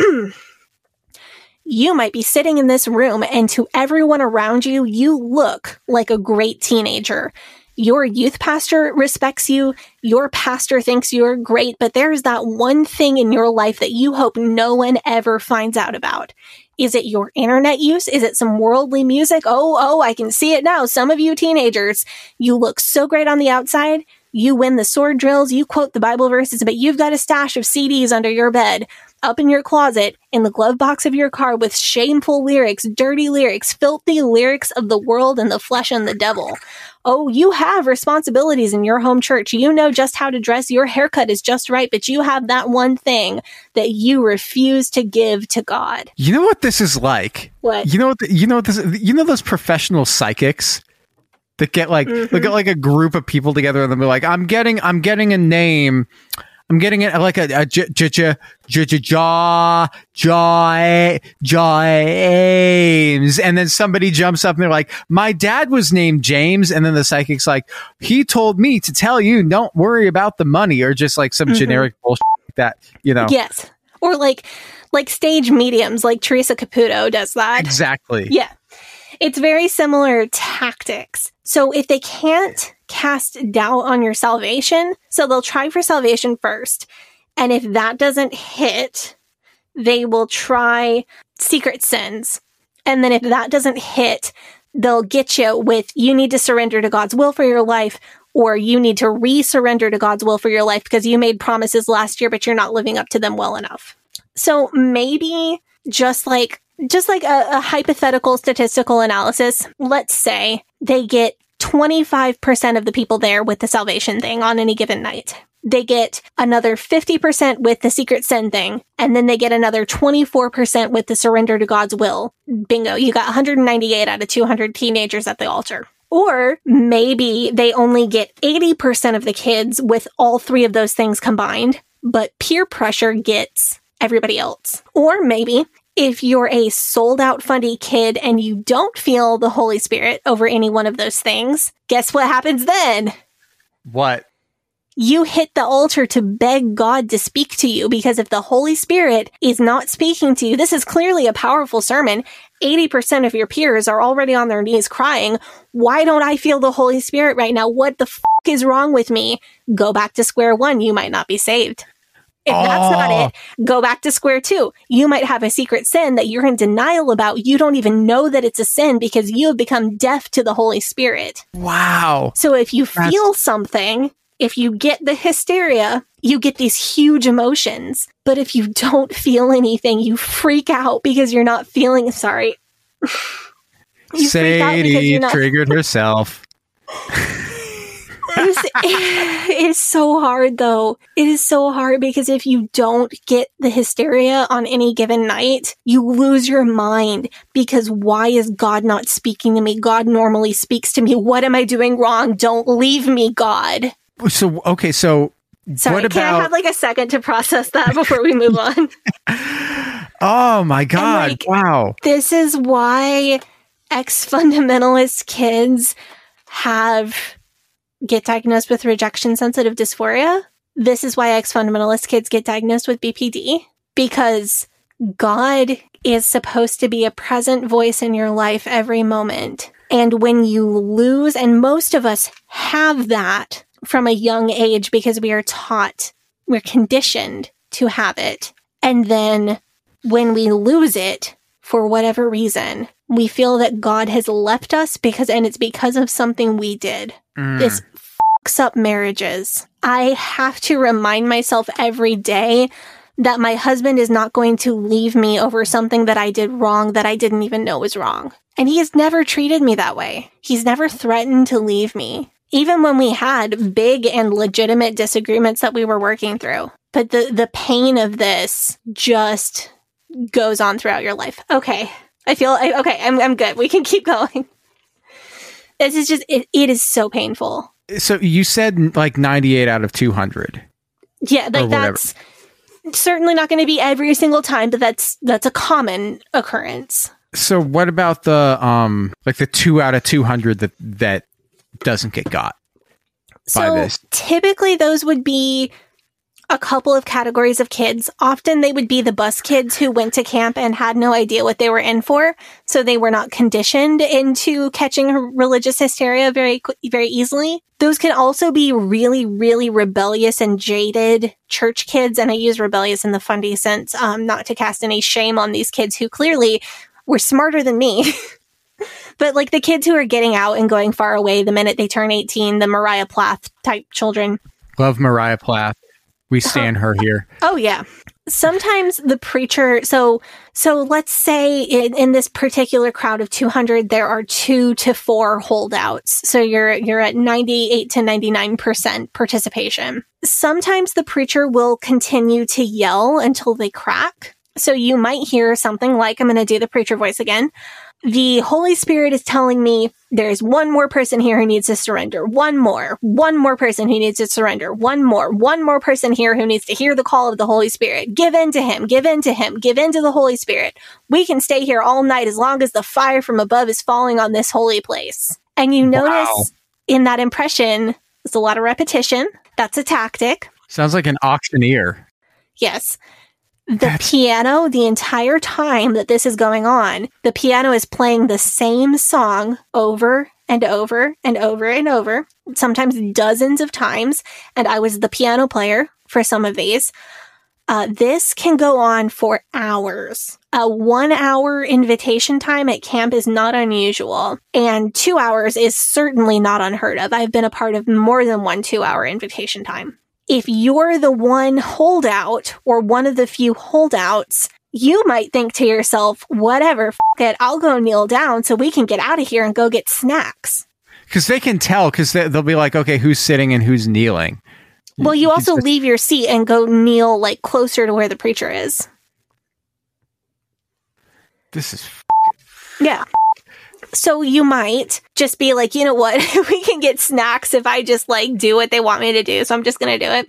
you might be sitting in this room and to everyone around you, you look like a great teenager. Your youth pastor respects you. Your pastor thinks you're great, but there's that one thing in your life that you hope no one ever finds out about. Is it your internet use? Is it some worldly music? Oh, oh, I can see it now. Some of you teenagers, you look so great on the outside. You win the sword drills, you quote the Bible verses, but you've got a stash of CDs under your bed, up in your closet, in the glove box of your car with shameful lyrics, dirty lyrics, filthy lyrics of the world and the flesh and the devil. Oh, you have responsibilities in your home church. You know just how to dress. Your haircut is just right, but you have that one thing that you refuse to give to God. you know what this is like? What? You know what? The, you know what this? You know those professional psychics that get like Mm-hmm. look at like a group of people together and they're like, I'm getting, I'm getting a name. I'm getting it like a, a j- j- j- j- j- jaw, jaw, James. And then somebody jumps up and they're like, my dad was named James. And then the psychic's like, he told me to tell you, don't worry about the money or just like some Mhm. generic bullshit like that, you know? Yes. Or like, like stage mediums, like Teresa Caputo does that. Exactly. Yeah. It's very similar tactics. So if they can't cast doubt on your salvation, so they'll try for salvation first. And if that doesn't hit, they will try secret sins. And then if that doesn't hit, they'll get you with you need to surrender to God's will for your life or you need to re-surrender to God's will for your life because you made promises last year but you're not living up to them well enough. So maybe just like just like a, a hypothetical statistical analysis, let's say they get 25% of the people there with the salvation thing on any given night. they get another 50% with the secret sin thing, and then they get another 24% with the surrender to God's will. Bingo, you got 198 out of 200 teenagers at the altar. Or maybe they only get 80% of the kids with all three of those things combined, but peer pressure gets everybody else. Or maybe if you're a sold out fundy kid and you don't feel the Holy Spirit over any one of those things, guess what happens then? What? You hit the altar to beg God to speak to you because if the Holy Spirit is not speaking to you, this is clearly a powerful sermon. 80% of your peers are already on their knees crying. Why don't I feel the Holy Spirit right now? What the f- is wrong with me? Go back to square one. You might not be saved. If that's not Oh. it, go back to square two. You might have a secret sin that you're in denial about. You don't even know that it's a sin because you have become deaf to the Holy Spirit. Wow. So if you That's- feel something, if you get the hysteria, you get these huge emotions. But if you don't feel anything, you freak out because you're not feeling sorry. you freak out because Sadie you're not triggered herself. it's, it is so hard though. It is so hard because if you don't get the hysteria on any given night, you lose your mind because why is God not speaking to me? God normally speaks to me. What am I doing wrong? Don't leave me, God. So okay, so Sorry, what can I have like a second to process that before we move on? oh my god! like- wow. this is why ex fundamentalist kids have get diagnosed with rejection sensitive dysphoria. This is why ex fundamentalist kids get diagnosed with BPD because God is supposed to be a present voice in your life every moment. And when you lose, and most of us have that from a young age because we are taught, we're conditioned to have it. And then when we lose it for whatever reason, we feel that God has left us because, and it's because of something we did. Mm. This fucks up marriages. I have to remind myself every day that my husband is not going to leave me over something that I did wrong that I didn't even know was wrong. And he has never treated me that way. He's never threatened to leave me, even when we had big and legitimate disagreements that we were working through. But the, the pain of this just goes on throughout your life. Okay. I feel I, okay. I'm, I'm good. We can keep going. This is just, it, it is so painful. So you said like ninety-eight out of two hundred. Yeah, like that's certainly not going to be every single time, but that's that's a common occurrence. So what about the um like the two out of two hundred that that doesn't get got? By So this. typically those would be a couple of categories of kids. Often they would be the bus kids who went to camp and had no idea what they were in for, so they were not conditioned into catching religious hysteria very very easily. Those can also be really, really rebellious and jaded church kids, and I use rebellious in the fundy sense, um, not to cast any shame on these kids who clearly were smarter than me. But like the kids who are getting out and going far away the minute they turn 18, the Mariah Plath type children. Love Mariah Plath. We stand her here. Oh yeah. Sometimes the preacher, so, so let's say in, in this particular crowd of 200, there are two to four holdouts. So you're, you're at 98 to 99% participation. Sometimes the preacher will continue to yell until they crack. So you might hear something like, I'm going to do the preacher voice again. The Holy Spirit is telling me there's one more person here who needs to surrender. One more. One more person who needs to surrender. One more. One more person here who needs to hear the call of the Holy Spirit. Give in to Him. Give in to Him. Give in to the Holy Spirit. We can stay here all night as long as the fire from above is falling on this holy place. And you notice in that impression, there's a lot of repetition. That's a tactic. Sounds like an auctioneer. Yes. The piano, the entire time that this is going on, the piano is playing the same song over and over and over and over, sometimes dozens of times. And I was the piano player for some of these. Uh, this can go on for hours. A one hour invitation time at camp is not unusual, and two hours is certainly not unheard of. I've been a part of more than one two hour invitation time if you're the one holdout or one of the few holdouts, you might think to yourself, whatever, f- it, I'll go kneel down so we can get out of here and go get snacks. Because they can tell, because they, they'll be like, okay, who's sitting and who's kneeling. Well, you also leave your seat and go kneel like closer to where the preacher is. This is Yeah. So you might just be like, you know what? we can get snacks if I just like do what they want me to do. So I'm just going to do it.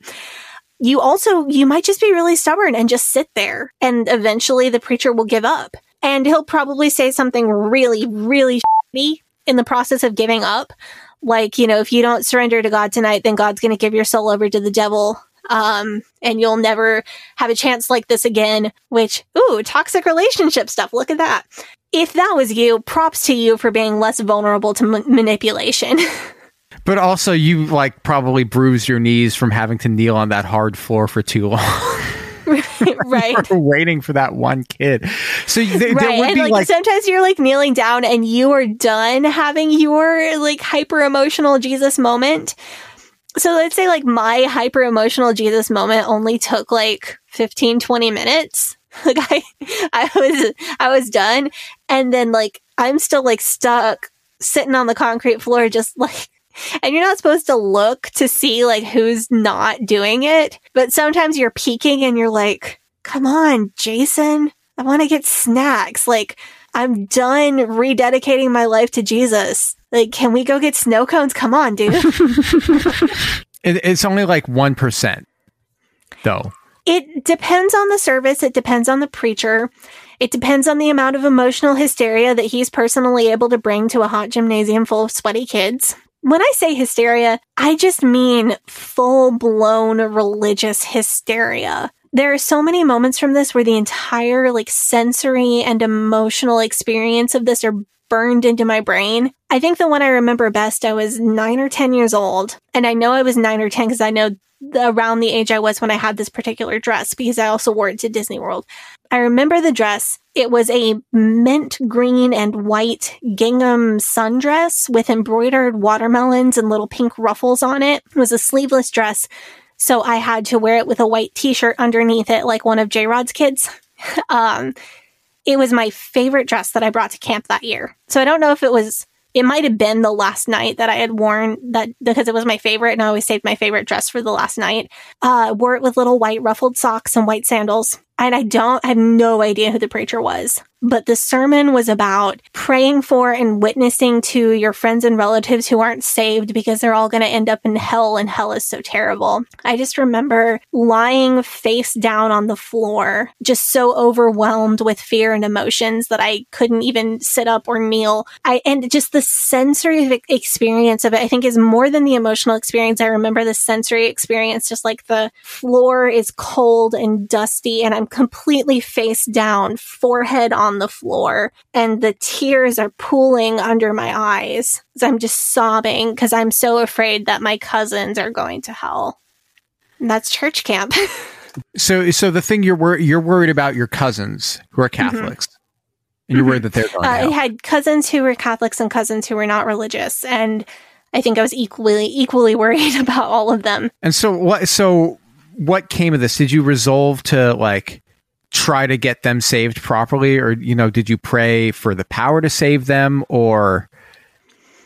You also, you might just be really stubborn and just sit there and eventually the preacher will give up and he'll probably say something really, really shitty in the process of giving up. Like, you know, if you don't surrender to God tonight, then God's going to give your soul over to the devil. Um, and you'll never have a chance like this again, which, ooh, toxic relationship stuff. Look at that. If that was you, props to you for being less vulnerable to ma- manipulation. But also, you like probably bruised your knees from having to kneel on that hard floor for too long. right. waiting for that one kid. So th- there would And be like, like, sometimes you're like kneeling down and you are done having your like hyper emotional Jesus moment. So let's say like my hyper emotional Jesus moment only took like 15, 20 minutes. Like I, I was, I was done. And then like I'm still like stuck sitting on the concrete floor, just like, and you're not supposed to look to see like who's not doing it. But sometimes you're peeking and you're like, come on, Jason, I want to get snacks. Like, I'm done rededicating my life to Jesus. Like, can we go get snow cones? Come on, dude. it, it's only like 1%, though. it depends on the service. It depends on the preacher. It depends on the amount of emotional hysteria that he's personally able to bring to a hot gymnasium full of sweaty kids. When I say hysteria, I just mean full blown religious hysteria. There are so many moments from this where the entire like sensory and emotional experience of this are burned into my brain. I think the one I remember best, I was nine or 10 years old. And I know I was nine or 10 because I know the, around the age I was when I had this particular dress because I also wore it to Disney World. I remember the dress. It was a mint green and white gingham sundress with embroidered watermelons and little pink ruffles on it. It was a sleeveless dress. So I had to wear it with a white t-shirt underneath it, like one of J Rod's kids. um, it was my favorite dress that I brought to camp that year. So I don't know if it was, it might have been the last night that I had worn that because it was my favorite and I always saved my favorite dress for the last night. Uh, wore it with little white ruffled socks and white sandals. And I don't, I have no idea who the preacher was, but the sermon was about praying for and witnessing to your friends and relatives who aren't saved because they're all going to end up in hell and hell is so terrible. I just remember lying face down on the floor, just so overwhelmed with fear and emotions that I couldn't even sit up or kneel. I, and just the sensory experience of it, I think is more than the emotional experience. I remember the sensory experience, just like the floor is cold and dusty and I'm completely face down, forehead on the floor, and the tears are pooling under my eyes. I'm just sobbing because I'm so afraid that my cousins are going to hell. And that's church camp. So, so the thing you're wor- you're worried about your cousins who are Catholics, and you're worried that they're going to Uh, I had cousins who were Catholics and cousins who were not religious, and I think I was equally equally worried about all of them. And so what? So what came of this? Did you resolve to like try to get them saved properly, or you know, did you pray for the power to save them, or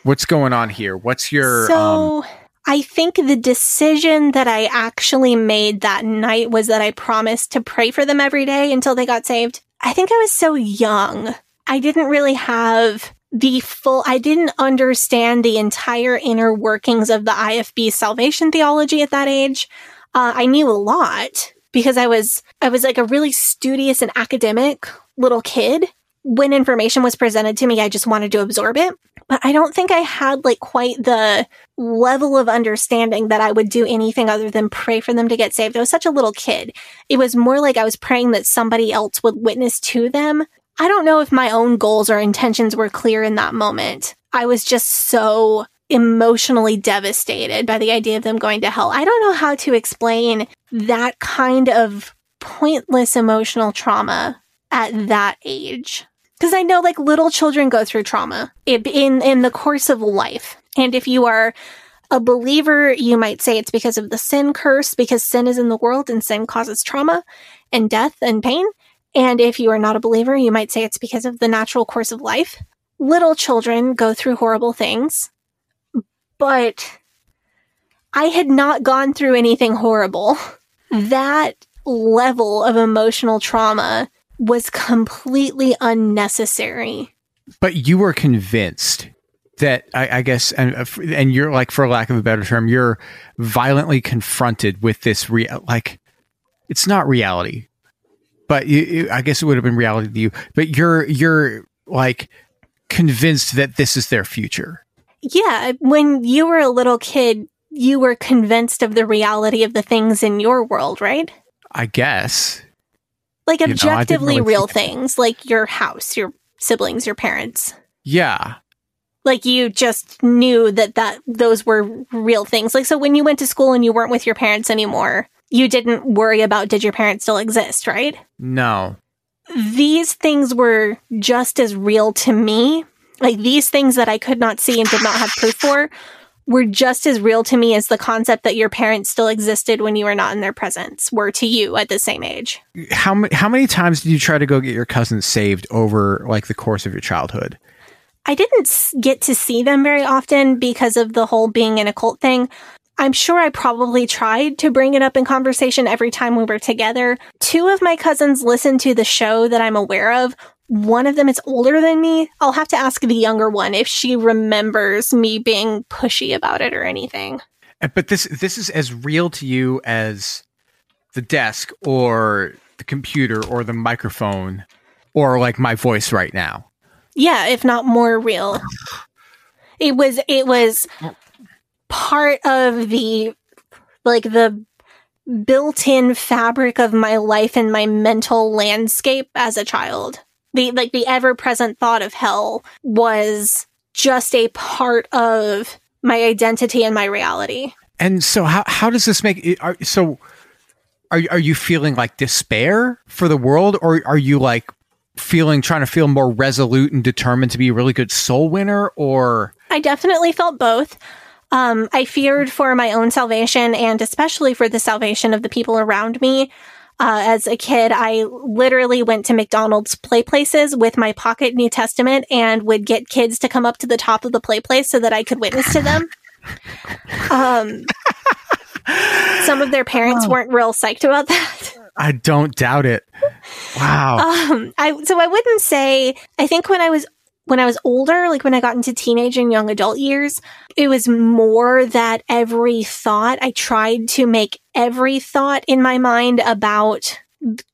what's going on here? What's your um, so I think the decision that I actually made that night was that I promised to pray for them every day until they got saved. I think I was so young. I didn't really have the full, I didn't understand the entire inner workings of the IFB salvation theology at that age. Uh, I knew a lot because I was, I was like a really studious and academic little kid. When information was presented to me, I just wanted to absorb it. But I don't think I had like quite the level of understanding that I would do anything other than pray for them to get saved. I was such a little kid. It was more like I was praying that somebody else would witness to them. I don't know if my own goals or intentions were clear in that moment. I was just so emotionally devastated by the idea of them going to hell. I don't know how to explain that kind of pointless emotional trauma at that age. Because I know like little children go through trauma in, in, the course of life. And if you are a believer, you might say it's because of the sin curse, because sin is in the world and sin causes trauma and death and pain. And if you are not a believer, you might say it's because of the natural course of life. Little children go through horrible things, but I had not gone through anything horrible. That level of emotional trauma was completely unnecessary. But you were convinced that I, I guess, and uh, and you're like, for lack of a better term, you're violently confronted with this real, like, it's not reality, but you, you- I guess it would have been reality to you. But you're you're like convinced that this is their future. Yeah, when you were a little kid, you were convinced of the reality of the things in your world, right? I guess. Like You know, objectively really real things, like your house, your siblings, your parents. Yeah. Like you just knew that that those were real things. Like so when you went to school and you weren't with your parents anymore, you didn't worry about did your parents still exist, right? No. These things were just as real to me. Like these things that I could not see and did not have proof for were just as real to me as the concept that your parents still existed when you were not in their presence were to you at the same age. How many how many times did you try to go get your cousins saved over like the course of your childhood? I didn't get to see them very often because of the whole being in a cult thing. I'm sure I probably tried to bring it up in conversation every time we were together. Two of my cousins listen to the show that I'm aware of. One of them is older than me. I'll have to ask the younger one if she remembers me being pushy about it or anything. But this this is as real to you as the desk or the computer or the microphone or like my voice right now. Yeah, if not more real. It was it was part of the like the built-in fabric of my life and my mental landscape as a child. The like the ever-present thought of hell was just a part of my identity and my reality. And so how how does this make it are, so are you- are you feeling like despair for the world or are you like feeling trying to feel more resolute and determined to be a really good soul winner or I definitely felt both. Um, I feared for my own salvation and especially for the salvation of the people around me. Uh, as a kid, I literally went to McDonald's play places with my pocket New Testament and would get kids to come up to the top of the play place so that I could witness to them. Um, some of their parents weren't real psyched about that. I don't doubt it. Wow. Um, I so I wouldn't say. I think when I was when I was older, like when I got into teenage and young adult years, it was more that every thought I tried to make every thought in my mind about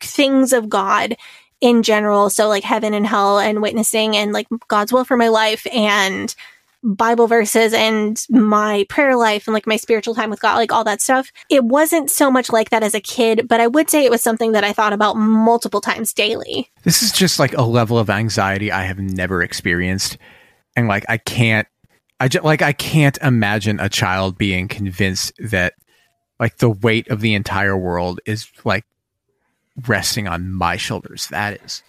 things of God in general. So like heaven and hell and witnessing and like God's will for my life and Bible verses and my prayer life and like my spiritual time with God, like all that stuff. It wasn't so much like that as a kid, but I would say it was something that I thought about multiple times daily. This is just like a level of anxiety I have never experienced. And like I can't I just like I can't imagine a child being convinced that like the weight of the entire world is like resting on my shoulders. That is.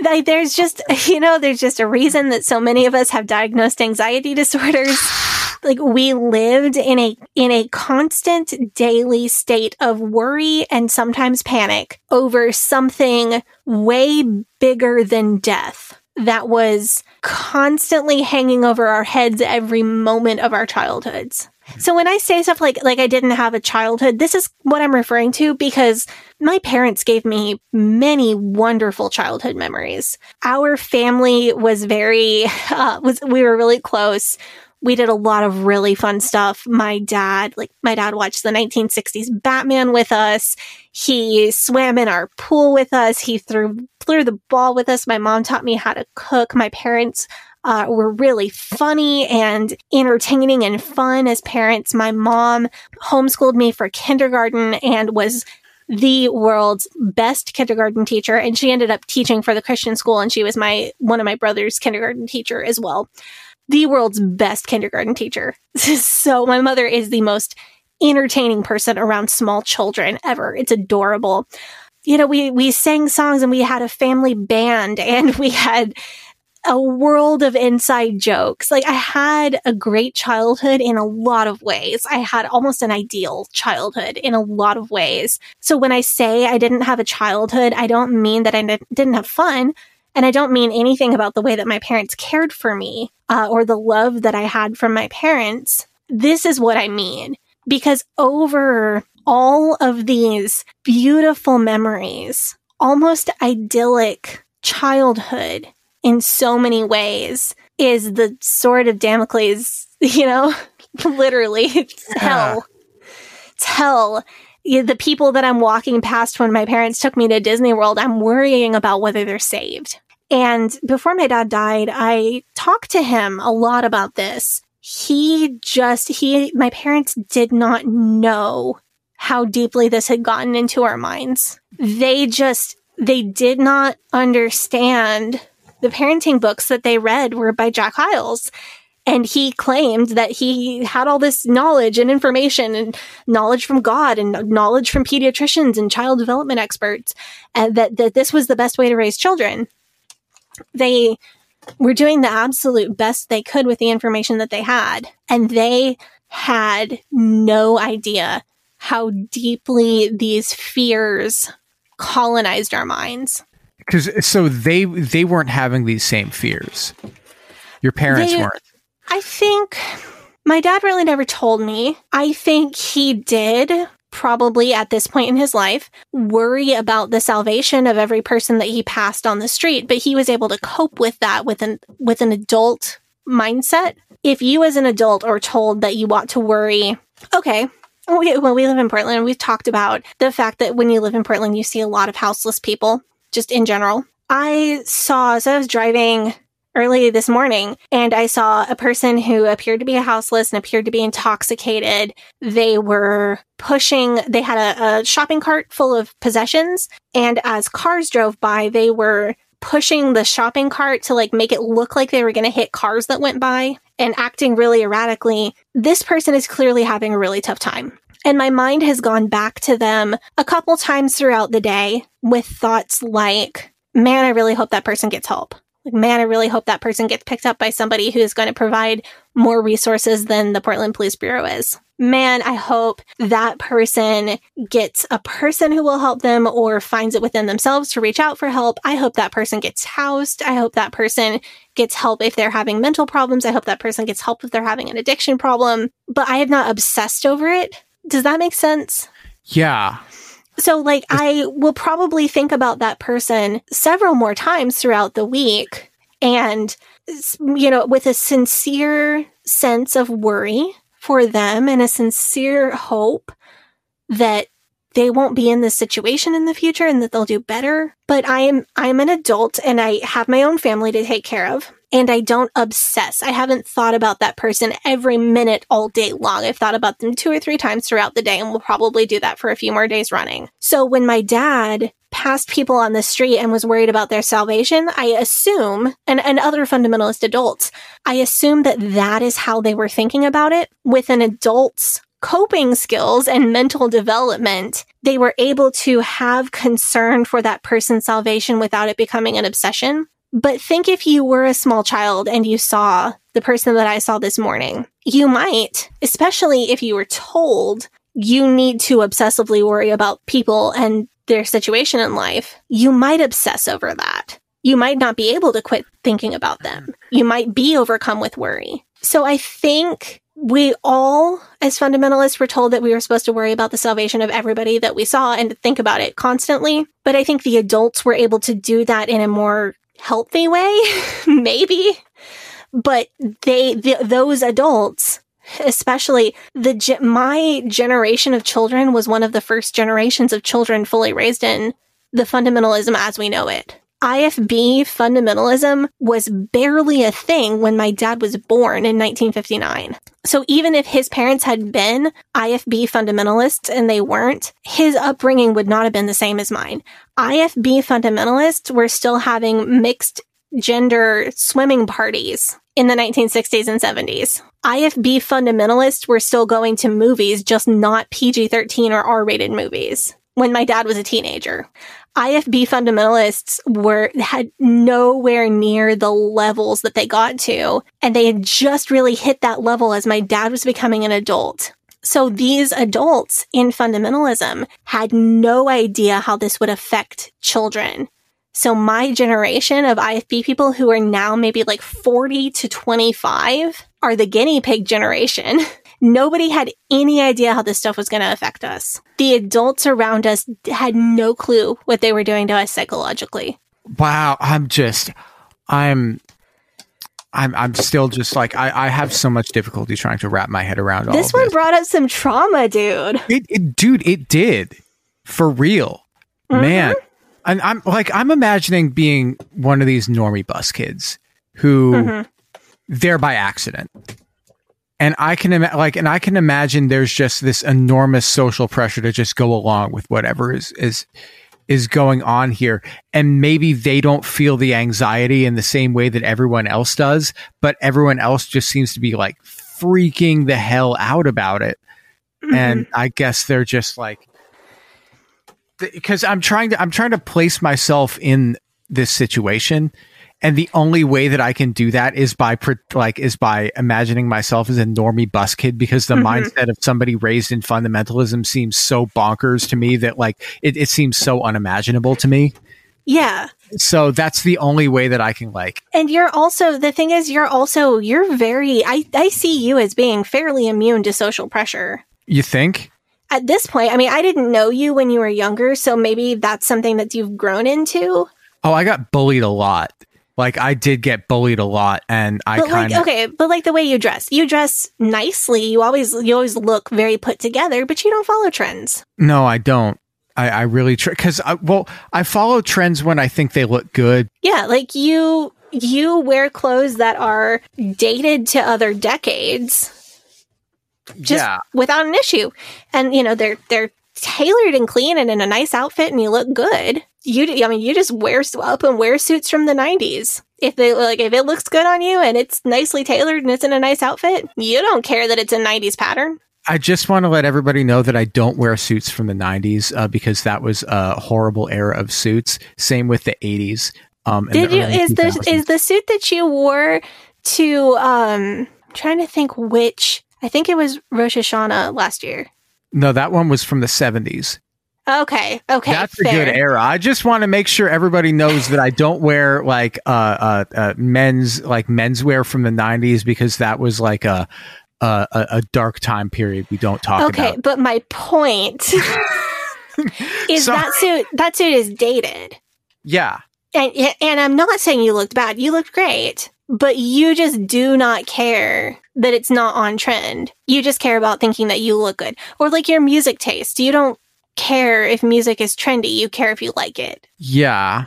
Like, there's just, you know, there's just a reason that so many of us have diagnosed anxiety disorders. Like we lived in a, in a constant daily state of worry and sometimes panic over something way bigger than death that was constantly hanging over our heads every moment of our childhoods. So when I say stuff like like I didn't have a childhood, this is what I'm referring to because my parents gave me many wonderful childhood memories. Our family was very uh, was we were really close. We did a lot of really fun stuff. My dad, like my dad watched the 1960s Batman with us. He swam in our pool with us. He threw threw the ball with us. My mom taught me how to cook. My parents uh, were really funny and entertaining and fun as parents. My mom homeschooled me for kindergarten and was the world's best kindergarten teacher. And she ended up teaching for the Christian school. And she was my, one of my brother's kindergarten teacher as well. The world's best kindergarten teacher. so my mother is the most entertaining person around small children ever. It's adorable. You know, we, we sang songs and we had a family band and we had a world of inside jokes. Like I had a great childhood in a lot of ways. I had almost an ideal childhood in a lot of ways. So when I say I didn't have a childhood, I don't mean that I n- didn't have fun. And I don't mean anything about the way that my parents cared for me uh, or the love that I had from my parents. This is what I mean. because over all of these beautiful memories, almost idyllic childhood in so many ways is the sword of Damocles, you know, literally it's hell. It's hell. The people that I'm walking past when my parents took me to Disney World, I'm worrying about whether they're saved. And before my dad died, I talked to him a lot about this. He just, he, my parents did not know how deeply this had gotten into our minds. They just, they did not understand the parenting books that they read were by Jack Hyles. And he claimed that he had all this knowledge and information and knowledge from God and knowledge from pediatricians and child development experts, and that, that this was the best way to raise children. They were doing the absolute best they could with the information that they had. And they had no idea how deeply these fears colonized our minds. Because uh, so they they weren't having these same fears. Your parents They- weren't. I think my dad really never told me. I think he did probably at this point in his life worry about the salvation of every person that he passed on the street, but he was able to cope with that with an with an adult mindset. If you as an adult are told that you ought to worry, okay, we, well, we live in Portland we've talked about the fact that when you live in Portland, you see a lot of houseless people just in general. I saw, so I was driving early this morning and I saw a person who appeared to be houseless and appeared to be intoxicated. They were pushing, they had a, a shopping cart full of possessions. And as cars drove by, they were pushing the shopping cart to like make it look like they were going to hit cars that went by and acting really erratically. This person is clearly having a really tough time. And my mind has gone back to them a couple times throughout the day with thoughts like, man, I really hope that person gets help. Like, man, I really hope that person gets picked up by somebody who's going to provide more resources than the Portland Police Bureau is. Man, I hope that person gets a person who will help them or finds it within themselves to reach out for help. I hope that person gets housed. I hope that person gets help if they're having mental problems. I hope that person gets help if they're having an addiction problem. But I have not obsessed over it. Does that make sense? Yeah. So, like, I will probably think about that person several more times throughout the week and, you know, with a sincere sense of worry for them and a sincere hope that they won't be in this situation in the future and that they'll do better. But I am, I'm an adult and I have my own family to take care of. And I don't obsess. I haven't thought about that person every minute all day long. I've thought about them two or three times throughout the day and will probably do that for a few more days running. So when my dad passed people on the street and was worried about their salvation, I assume, and, and other fundamentalist adults, I assume that that is how they were thinking about it with an adult's coping skills and mental development, they were able to have concern for that person's salvation without it becoming an obsession. But think if you were a small child and you saw the person that I saw this morning, you might, especially if you were told you need to obsessively worry about people and their situation in life, you might obsess over that. You might not be able to quit thinking about them. You might be overcome with worry. So I think we all, as fundamentalists, were told that we were supposed to worry about the salvation of everybody that we saw and to think about it constantly. But I think the adults were able to do that in a more healthy way, maybe. But they, the, those adults, especially the ge- my generation of children was one of the first generations of children fully raised in the fundamentalism as we know it. IFB fundamentalism was barely a thing when my dad was born in 1959. So even if his parents had been IFB fundamentalists and they weren't, his upbringing would not have been the same as mine. IFB fundamentalists were still having mixed gender swimming parties in the 1960s and 70s. IFB fundamentalists were still going to movies, just not PG 13 or R rated movies when my dad was a teenager. IFB fundamentalists were had nowhere near the levels that they got to, and they had just really hit that level as my dad was becoming an adult. So these adults in fundamentalism had no idea how this would affect children. So my generation of IFB people who are now maybe like 40 to 25 are the guinea pig generation. Nobody had any idea how this stuff was going to affect us. The adults around us had no clue what they were doing to us psychologically. Wow, I'm just, I'm, I'm, I'm still just like I, I have so much difficulty trying to wrap my head around all This one brought up some trauma, dude. It, it, dude, it did for real, mm-hmm. man. And I'm like, I'm imagining being one of these normie bus kids who mm-hmm. they're by accident, and I can ima- like, and I can imagine there's just this enormous social pressure to just go along with whatever is is is going on here, and maybe they don't feel the anxiety in the same way that everyone else does, but everyone else just seems to be like freaking the hell out about it. And mm-hmm. I guess they're just like because I'm trying to I'm trying to place myself in this situation and the only way that I can do that is by like is by imagining myself as a normie bus kid because the mm-hmm. mindset of somebody raised in fundamentalism seems so bonkers to me that like it, it seems so unimaginable to me Yeah. so that's the only way that I can like And you're also, the thing is, you're also, you're very, I, I see you as being fairly immune to social pressure. you think At this point, I mean, I didn't know you when you were younger, so maybe that's something that you've grown into. oh I got bullied a lot like I did get bullied a lot and I But kind like, of okay, but like the way you dress, you dress nicely. You always, you always look very put together, but you don't follow trends. No, I don't. I, I really try because I well, I follow trends when I think they look good. Yeah, like you, you wear clothes that are dated to other decades. just yeah, without an issue. And you know, they're they're tailored and clean and in a nice outfit and you look good. You I mean, you just wear up and wear suits from the 90s. If they like if it looks good on you and it's nicely tailored and it's in a nice outfit, you don't care that it's a 90s pattern. I just want to let everybody know that I don't wear suits from the '90s uh, because that was a horrible era of suits. Same with the '80s. Um, and Did the you is the is the suit that you wore to um I'm trying to think which I think it was Rosh Hashanah last year. no, that one was from the '70s. Okay, okay, That's a good era. I just want to make sure everybody knows that I don't wear like uh, uh, uh men's like menswear from the '90s because that was like a a, a a dark time period we don't talk Okay, about. but my point is Sorry. that suit that suit is dated. Yeah. And and I'm not saying you looked bad. You looked great. But you just do not care that it's not on trend. You just care about thinking that you look good. Or like your music taste. You don't care if music is trendy. You care if you like it. Yeah.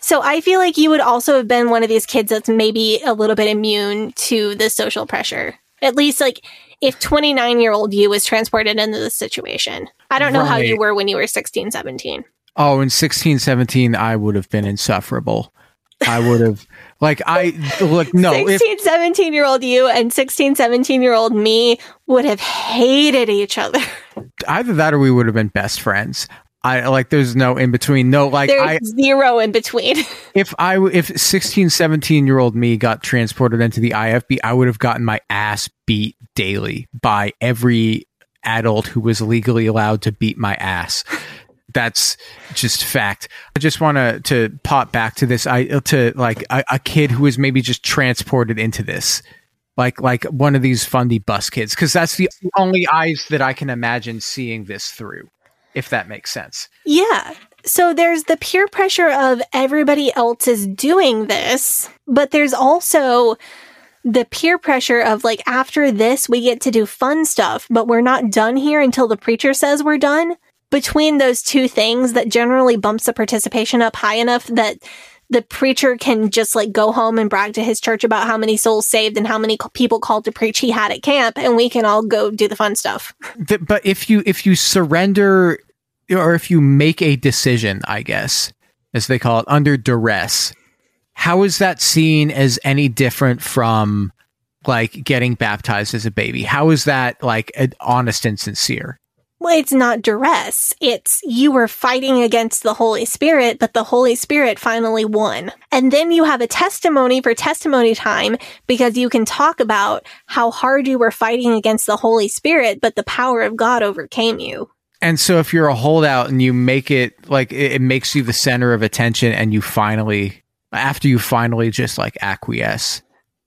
So I feel like you would also have been one of these kids that's maybe a little bit immune to the social pressure. At least like if 29 year old you was transported into this situation. I don't know how you were when you were 16, 17. Oh, in 16, 17, I would have been insufferable. I would have, like, I, look, no, if, 16, 17 year old you and 16, 17 year old me would have hated each other. either that or we would have been best friends. I, like, there's no in between. No, like, There's I, zero in between. if I, if 16, 17 year old me got transported into the IFB, I would have gotten my ass beat daily by every adult who was legally allowed to beat my ass. That's just fact. I just want to to pop back to this. I to like a, a kid who was maybe just transported into this, like like one of these fundy bus kids, because that's the only eyes that I can imagine seeing this through, if that makes sense. Yeah. So there's the peer pressure of everybody else is doing this, but there's also the peer pressure of like after this we get to do fun stuff, but we're not done here until the preacher says we're done. Between those two things that generally bumps the participation up high enough that the preacher can just like go home and brag to his church about how many souls saved and how many people called to preach he had at camp and we can all go do the fun stuff. But if you if you surrender or if you make a decision, I guess, as they call it, under duress, how is that seen as any different from like getting baptized as a baby? How is that like honest and sincere? Well, it's not duress. It's you were fighting against the Holy Spirit, but the Holy Spirit finally won. And then you have a testimony for testimony time because you can talk about how hard you were fighting against the Holy Spirit, but the power of God overcame you. And so if you're a holdout and you make it like it, it makes you the center of attention and you finally after you finally just like acquiesce,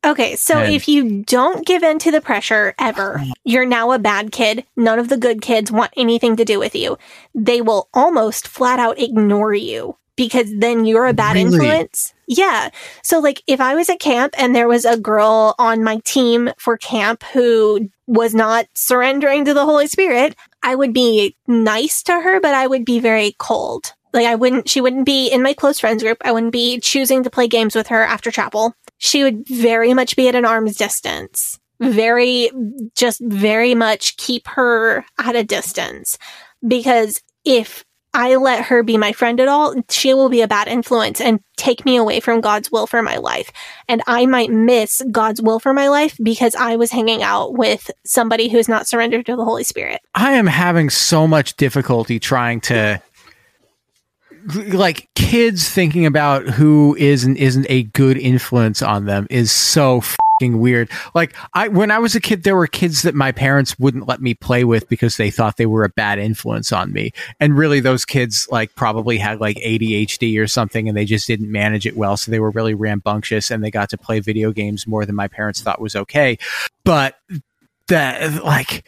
Okay, so And- if you don't give in to the pressure ever, you're now a bad kid. None of the good kids want anything to do with you. They will almost flat out ignore you because then you're a bad Really? influence. Yeah. So, like, if I was at camp and there was a girl on my team for camp who was not surrendering to the Holy Spirit, I would be nice to her, but I would be very cold. Like, I wouldn't, she wouldn't be in my close friends group. I wouldn't be choosing to play games with her after chapel. She would very much be at an arm's distance. Very, just very much keep her at a distance. Because if I let her be my friend at all, she will be a bad influence and take me away from God's will for my life. And I might miss God's will for my life because I was hanging out with somebody who's not surrendered to the Holy Spirit. I am having so much difficulty trying to like kids thinking about who is and isn't a good influence on them is so fucking weird. Like I when I was a kid there were kids that my parents wouldn't let me play with because they thought they were a bad influence on me. And really those kids like probably had like ADHD or something and they just didn't manage it well so they were really rambunctious and they got to play video games more than my parents thought was okay. But that like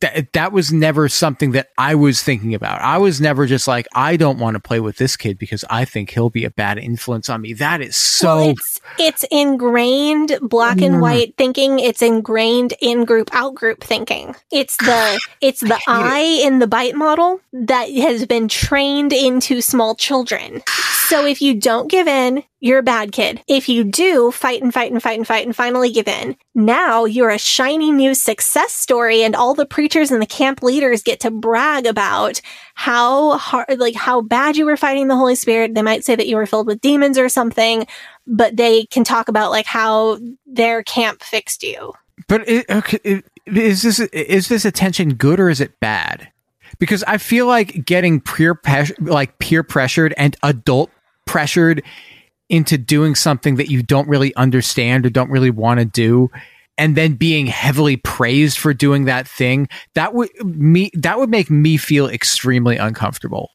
that that was never something that I was thinking about. I was never just like, I don't want to play with this kid because I think he'll be a bad influence on me. That is so Well, it's, it's ingrained black and Mm. white thinking. It's ingrained in group out group thinking. It's the it's the I in the BITE model that has been trained into small children. So if you don't give in, you're a bad kid. If you do fight and fight and fight and fight and finally give in, now you're a shiny new success story and all the preachers and the camp leaders get to brag about how hard, like how bad you were fighting the Holy Spirit. They might say that you were filled with demons or something, but they can talk about like how their camp fixed you. But it, okay, it- is this is this attention good or is it bad? Because I feel like getting peer pres- like peer pressured and adult pressured into doing something that you don't really understand or don't really want to do and then being heavily praised for doing that thing that would me that would make me feel extremely uncomfortable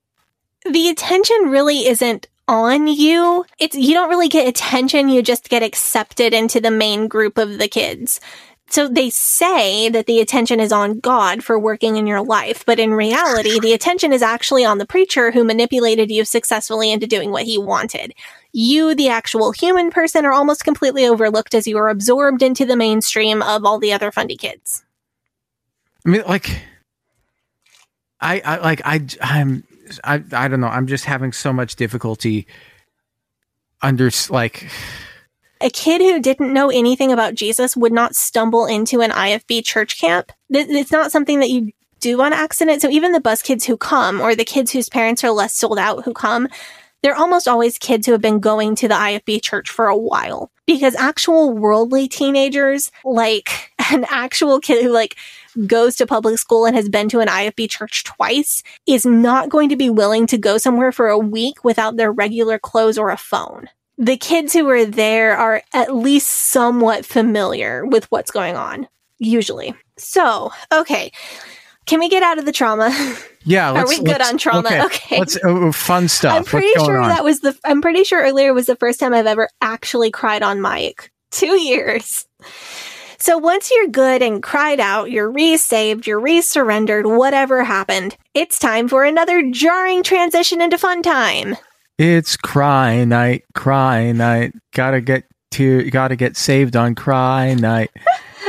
The attention really isn't on you. It's you don't really get attention, you just get accepted into the main group of the kids. So they say that the attention is on God for working in your life, but in reality, the attention is actually on the preacher who manipulated you successfully into doing what he wanted. You, the actual human person, are almost completely overlooked as you are absorbed into the mainstream of all the other fundy kids. I mean, like, I, I like, I, I'm, I, I don't know. I'm just having so much difficulty under, like, a kid who didn't know anything about Jesus would not stumble into an IFB church camp. It's not something that you do on accident. So even the bus kids who come or the kids whose parents are less sold out who come, they're almost always kids who have been going to the IFB church for a while because actual worldly teenagers, like an actual kid who like goes to public school and has been to an IFB church twice is not going to be willing to go somewhere for a week without their regular clothes or a phone the kids who are there are at least somewhat familiar with what's going on, usually. So, okay. Can we get out of the trauma? yeah. Are we good on trauma? Okay. Let's uh, fun stuff. I'm pretty sure on? that was the I'm pretty sure earlier was the first time I've ever actually cried on mic. 2 years. So once you're good and cried out, you're re-saved, you're re-surrendered, whatever happened, it's time for another jarring transition into fun time. It's cry night, cry night. Gotta get to, gotta get saved on cry night.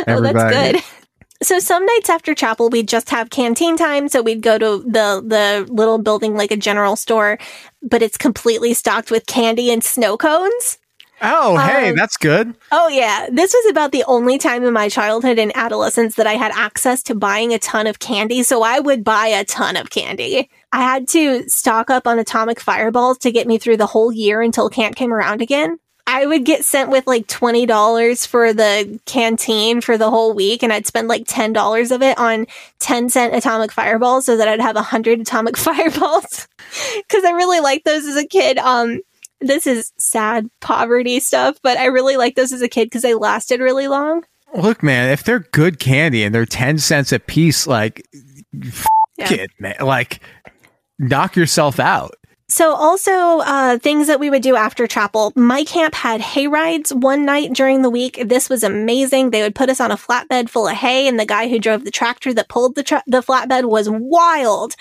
Oh, that's good. So some nights after chapel, we'd just have canteen time. So we'd go to the the little building like a general store, but it's completely stocked with candy and snow cones. Oh, hey, Um, that's good. Oh yeah, this was about the only time in my childhood and adolescence that I had access to buying a ton of candy. So I would buy a ton of candy. I had to stock up on atomic fireballs to get me through the whole year until camp came around again. I would get sent with like $20 for the canteen for the whole week and I'd spend like $10 of it on 10 cent atomic fireballs so that I'd have 100 atomic fireballs. Cause I really liked those as a kid. Um, this is sad poverty stuff, but I really liked those as a kid because they lasted really long. Look, man, if they're good candy and they're 10 cents a piece, like, f- Yeah. it, man. Like, knock yourself out. So also uh, things that we would do after chapel. My camp had hay rides one night during the week. This was amazing. They would put us on a flatbed full of hay, and the guy who drove the tractor that pulled the tra- the flatbed was wild.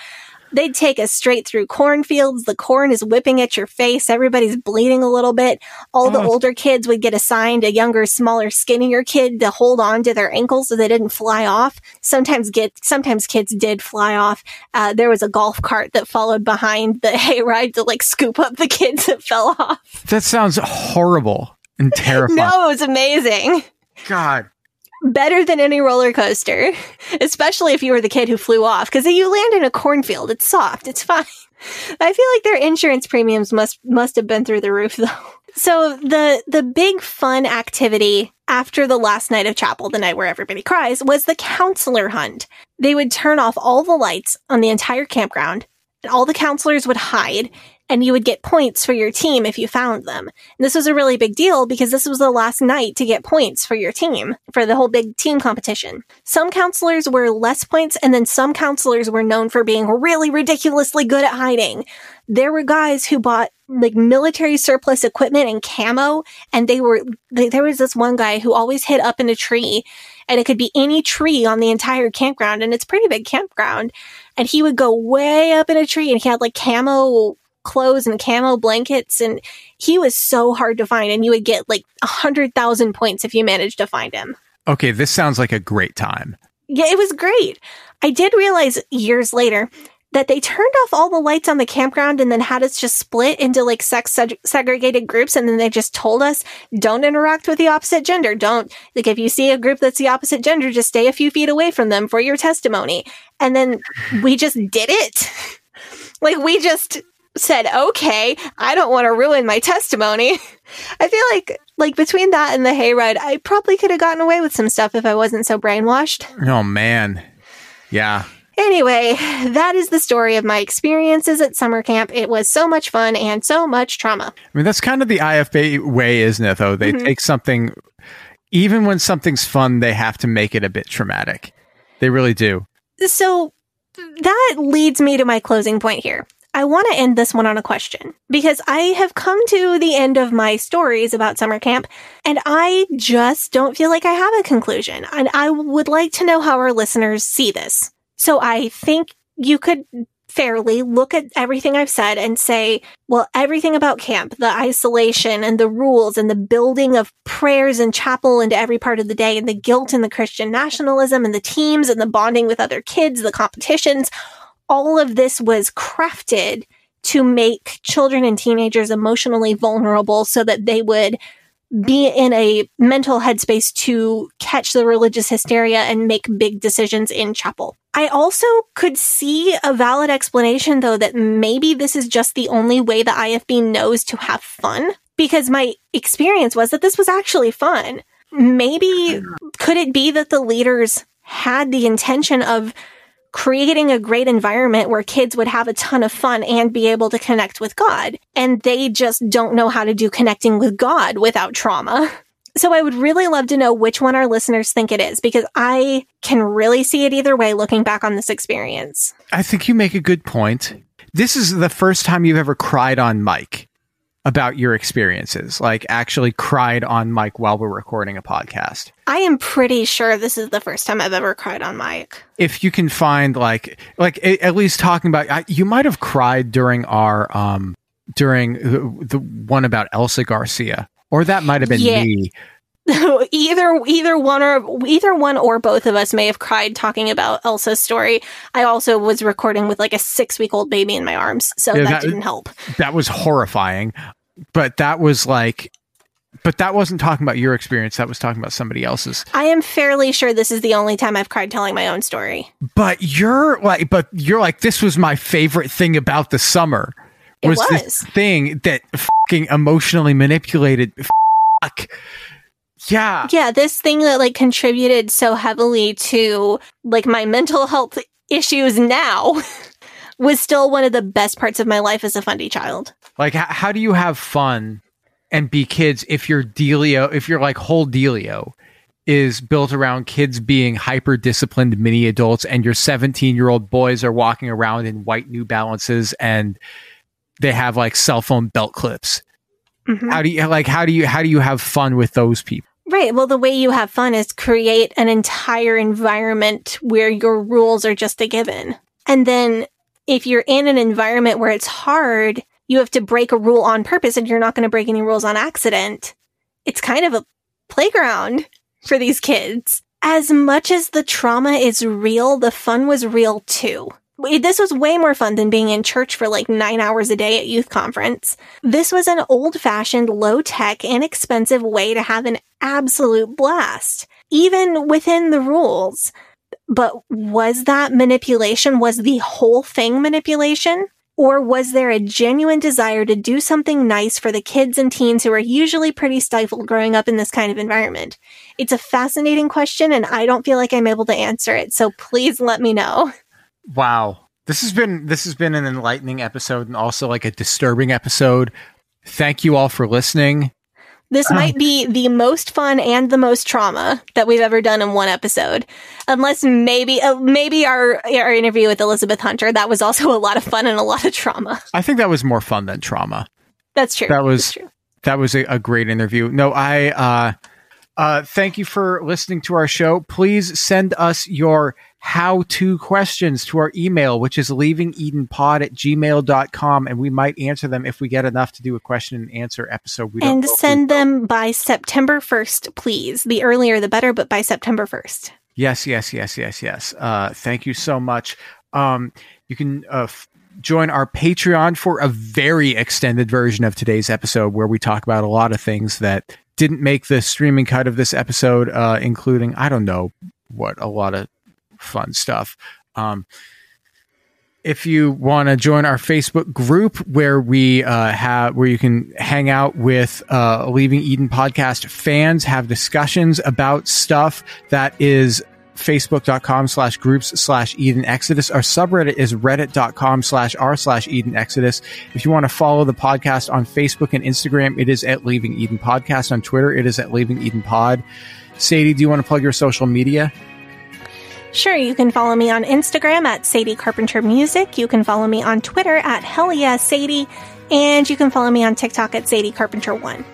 They'd take us straight through cornfields. The corn is whipping at your face. Everybody's bleeding a little bit. All the Oh. older kids would get assigned a younger, smaller, skinnier kid to hold on to their ankles so they didn't fly off. Sometimes get, sometimes kids did fly off. Uh, there was a golf cart that followed behind the hayride to like scoop up the kids that fell off. That sounds horrible and terrifying. No, it was amazing. God. Better than any roller coaster, especially if you were the kid who flew off. Because you land in a cornfield, it's soft, it's fine. I feel like their insurance premiums must must have been through the roof though. So the the big fun activity after the last night of chapel, the night where everybody cries, was the counselor hunt. They would turn off all the lights on the entire campground, and all the counselors would hide, and you would get points for your team if you found them. And this was a really big deal because this was the last night to get points for your team for the whole big team competition. Some counselors were less points, and then some counselors were known for being really ridiculously good at hiding. There were guys who bought like military surplus equipment and camo, and they were, they, there was this one guy who always hid up in a tree, and it could be any tree on the entire campground, and it's pretty big campground. And he would go way up in a tree, and he had like camo clothes and camo blankets, and he was so hard to find, and you would get like a hundred thousand points if you managed to find him. Okay, this sounds like a great time. Yeah, it was great. I did realize years later that they turned off all the lights on the campground and then had us just split into like sex seg- segregated groups. And then they just told us, don't interact with the opposite gender. Don't, like, if you see a group that's the opposite gender, just stay a few feet away from them for your testimony. And then we just did it. like, we just said, okay, I don't want to ruin my testimony. I feel like, like between that and the hayride, I probably could have gotten away with some stuff if I wasn't so brainwashed. Oh man. Yeah. Anyway, that is the story of my experiences at summer camp. It was so much fun and so much trauma. I mean, that's kind of the IFB way, isn't it? Though they Mhm. take something, even when something's fun, they have to make it a bit traumatic. They really do. So that leads me to my closing point here. I want to end this one on a question because I have come to the end of my stories about summer camp and I just don't feel like I have a conclusion. And I would like to know how our listeners see this. So I think you could fairly look at everything I've said and say, well, everything about camp, the isolation and the rules and the building of prayers and chapel into every part of the day and the guilt and the Christian nationalism and the teams and the bonding with other kids, the competitions, all of this was crafted to make children and teenagers emotionally vulnerable so that they would be in a mental headspace to catch the religious hysteria and make big decisions in chapel. I also could see a valid explanation though that maybe this is just the only way the IFB knows to have fun because my experience was that this was actually fun. Maybe could it be that the leaders had the intention of creating a great environment where kids would have a ton of fun and be able to connect with God. And they just don't know how to do connecting with God without trauma. So I would really love to know which one our listeners think it is because I can really see it either way looking back on this experience. I think you make a good point. This is the first time you've ever cried on mic about your experiences, like actually cried on mic while we're recording a podcast. I am pretty sure this is the first time I've ever cried on mic. If you can find like like at least talking about I, you might have cried during our um during the, the one about Elsa Garcia or that might have been Yeah. me. either either one or either one or both of us may have cried talking about Elsa's story. I also was recording with like a six week old baby in my arms, so Yeah, that, that- didn't help. That was horrifying. But that was like but that wasn't talking about your experience, that was talking about somebody else's. I am fairly sure this is the only time I've cried telling my own story. But you're like, but you're like, this was my favorite thing about the summer. It this thing that fucking emotionally manipulated. Fuck. Yeah. Yeah, this thing that like contributed so heavily to like my mental health issues now was still one of the best parts of my life as a fundy child. Like, how, how do you have fun and be kids if your dealio, if your like whole dealio is built around kids being hyper disciplined mini adults and your 17 year old boys are walking around in white New Balances and they have like cell phone belt clips. Mhm. How do you like how do you how do you have fun with those people? Right. Well, the way you have fun is create an entire environment where your rules are just a given. And then if you're in an environment where it's hard, you have to break a rule on purpose and you're not going to break any rules on accident. It's kind of a playground for these kids. As much as the trauma is real, the fun was real too. This was way more fun than being in church for like nine hours a day at youth conference. This was an old fashioned, low tech, inexpensive way to have an absolute blast, even within the rules. But was that manipulation? Was the whole thing manipulation? Or was there a genuine desire to do something nice for the kids and teens who are usually pretty stifled growing up in this kind of environment? It's a fascinating question and I don't feel like I'm able to answer it. So please let me know. Wow. This has been this has been an enlightening episode and also like a disturbing episode. Thank you all for listening. This might be the most fun and the most trauma that we've ever done in one episode. Unless maybe, uh, maybe our, our interview with Elizabeth Hunter, that was also a lot of fun and a lot of trauma. I think that was more fun than trauma. That's true. That was That's true. that was a, a great interview. No, I uh uh thank you for listening to our show. Please send us your how to questions to our email, which is leavingedenpod at gmail.com, and we might answer them if we get enough to do a question and answer episode. We And know if we send them by September 1st, please. The earlier the better, but by September 1st. Yes, yes, yes, yes, yes. Uh, thank you so much. Um, you can uh, f- join our Patreon for a very extended version of today's episode where we talk about a lot of things that didn't make the streaming cut of this episode, uh, including, I don't know what, a lot of fun stuff. Um, if you want to join our Facebook group where we uh, have where you can hang out with uh, Leaving Eden podcast fans, have discussions about stuff that is facebook.com slash groups slash Eden Exodus. Our subreddit is reddit.com slash r slash Eden Exodus. If you want to follow the podcast on Facebook and Instagram, it is at Leaving Eden Podcast. On Twitter, it is at Leaving Eden Pod. Sadie, do you want to plug your social media? Sure, you can follow me on Instagram at Sadie Carpenter Music. You can follow me on Twitter at Hell Yeah Sadie. And you can follow me on TikTok at Sadie Carpenter One.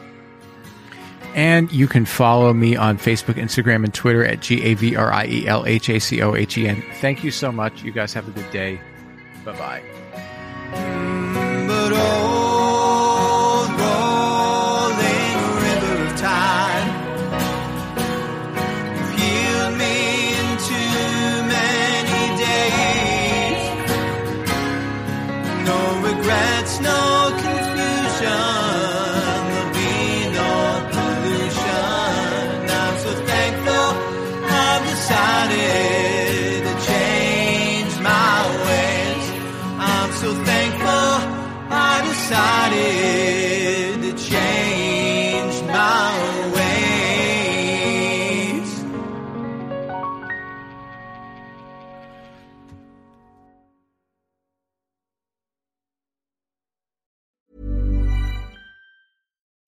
And you can follow me on Facebook, Instagram, and Twitter at G A V R I E L H A C O H E N. Thank you so much. You guys have a good day. Bye bye. But old rolling river of time healed me in too many days. No regrets, no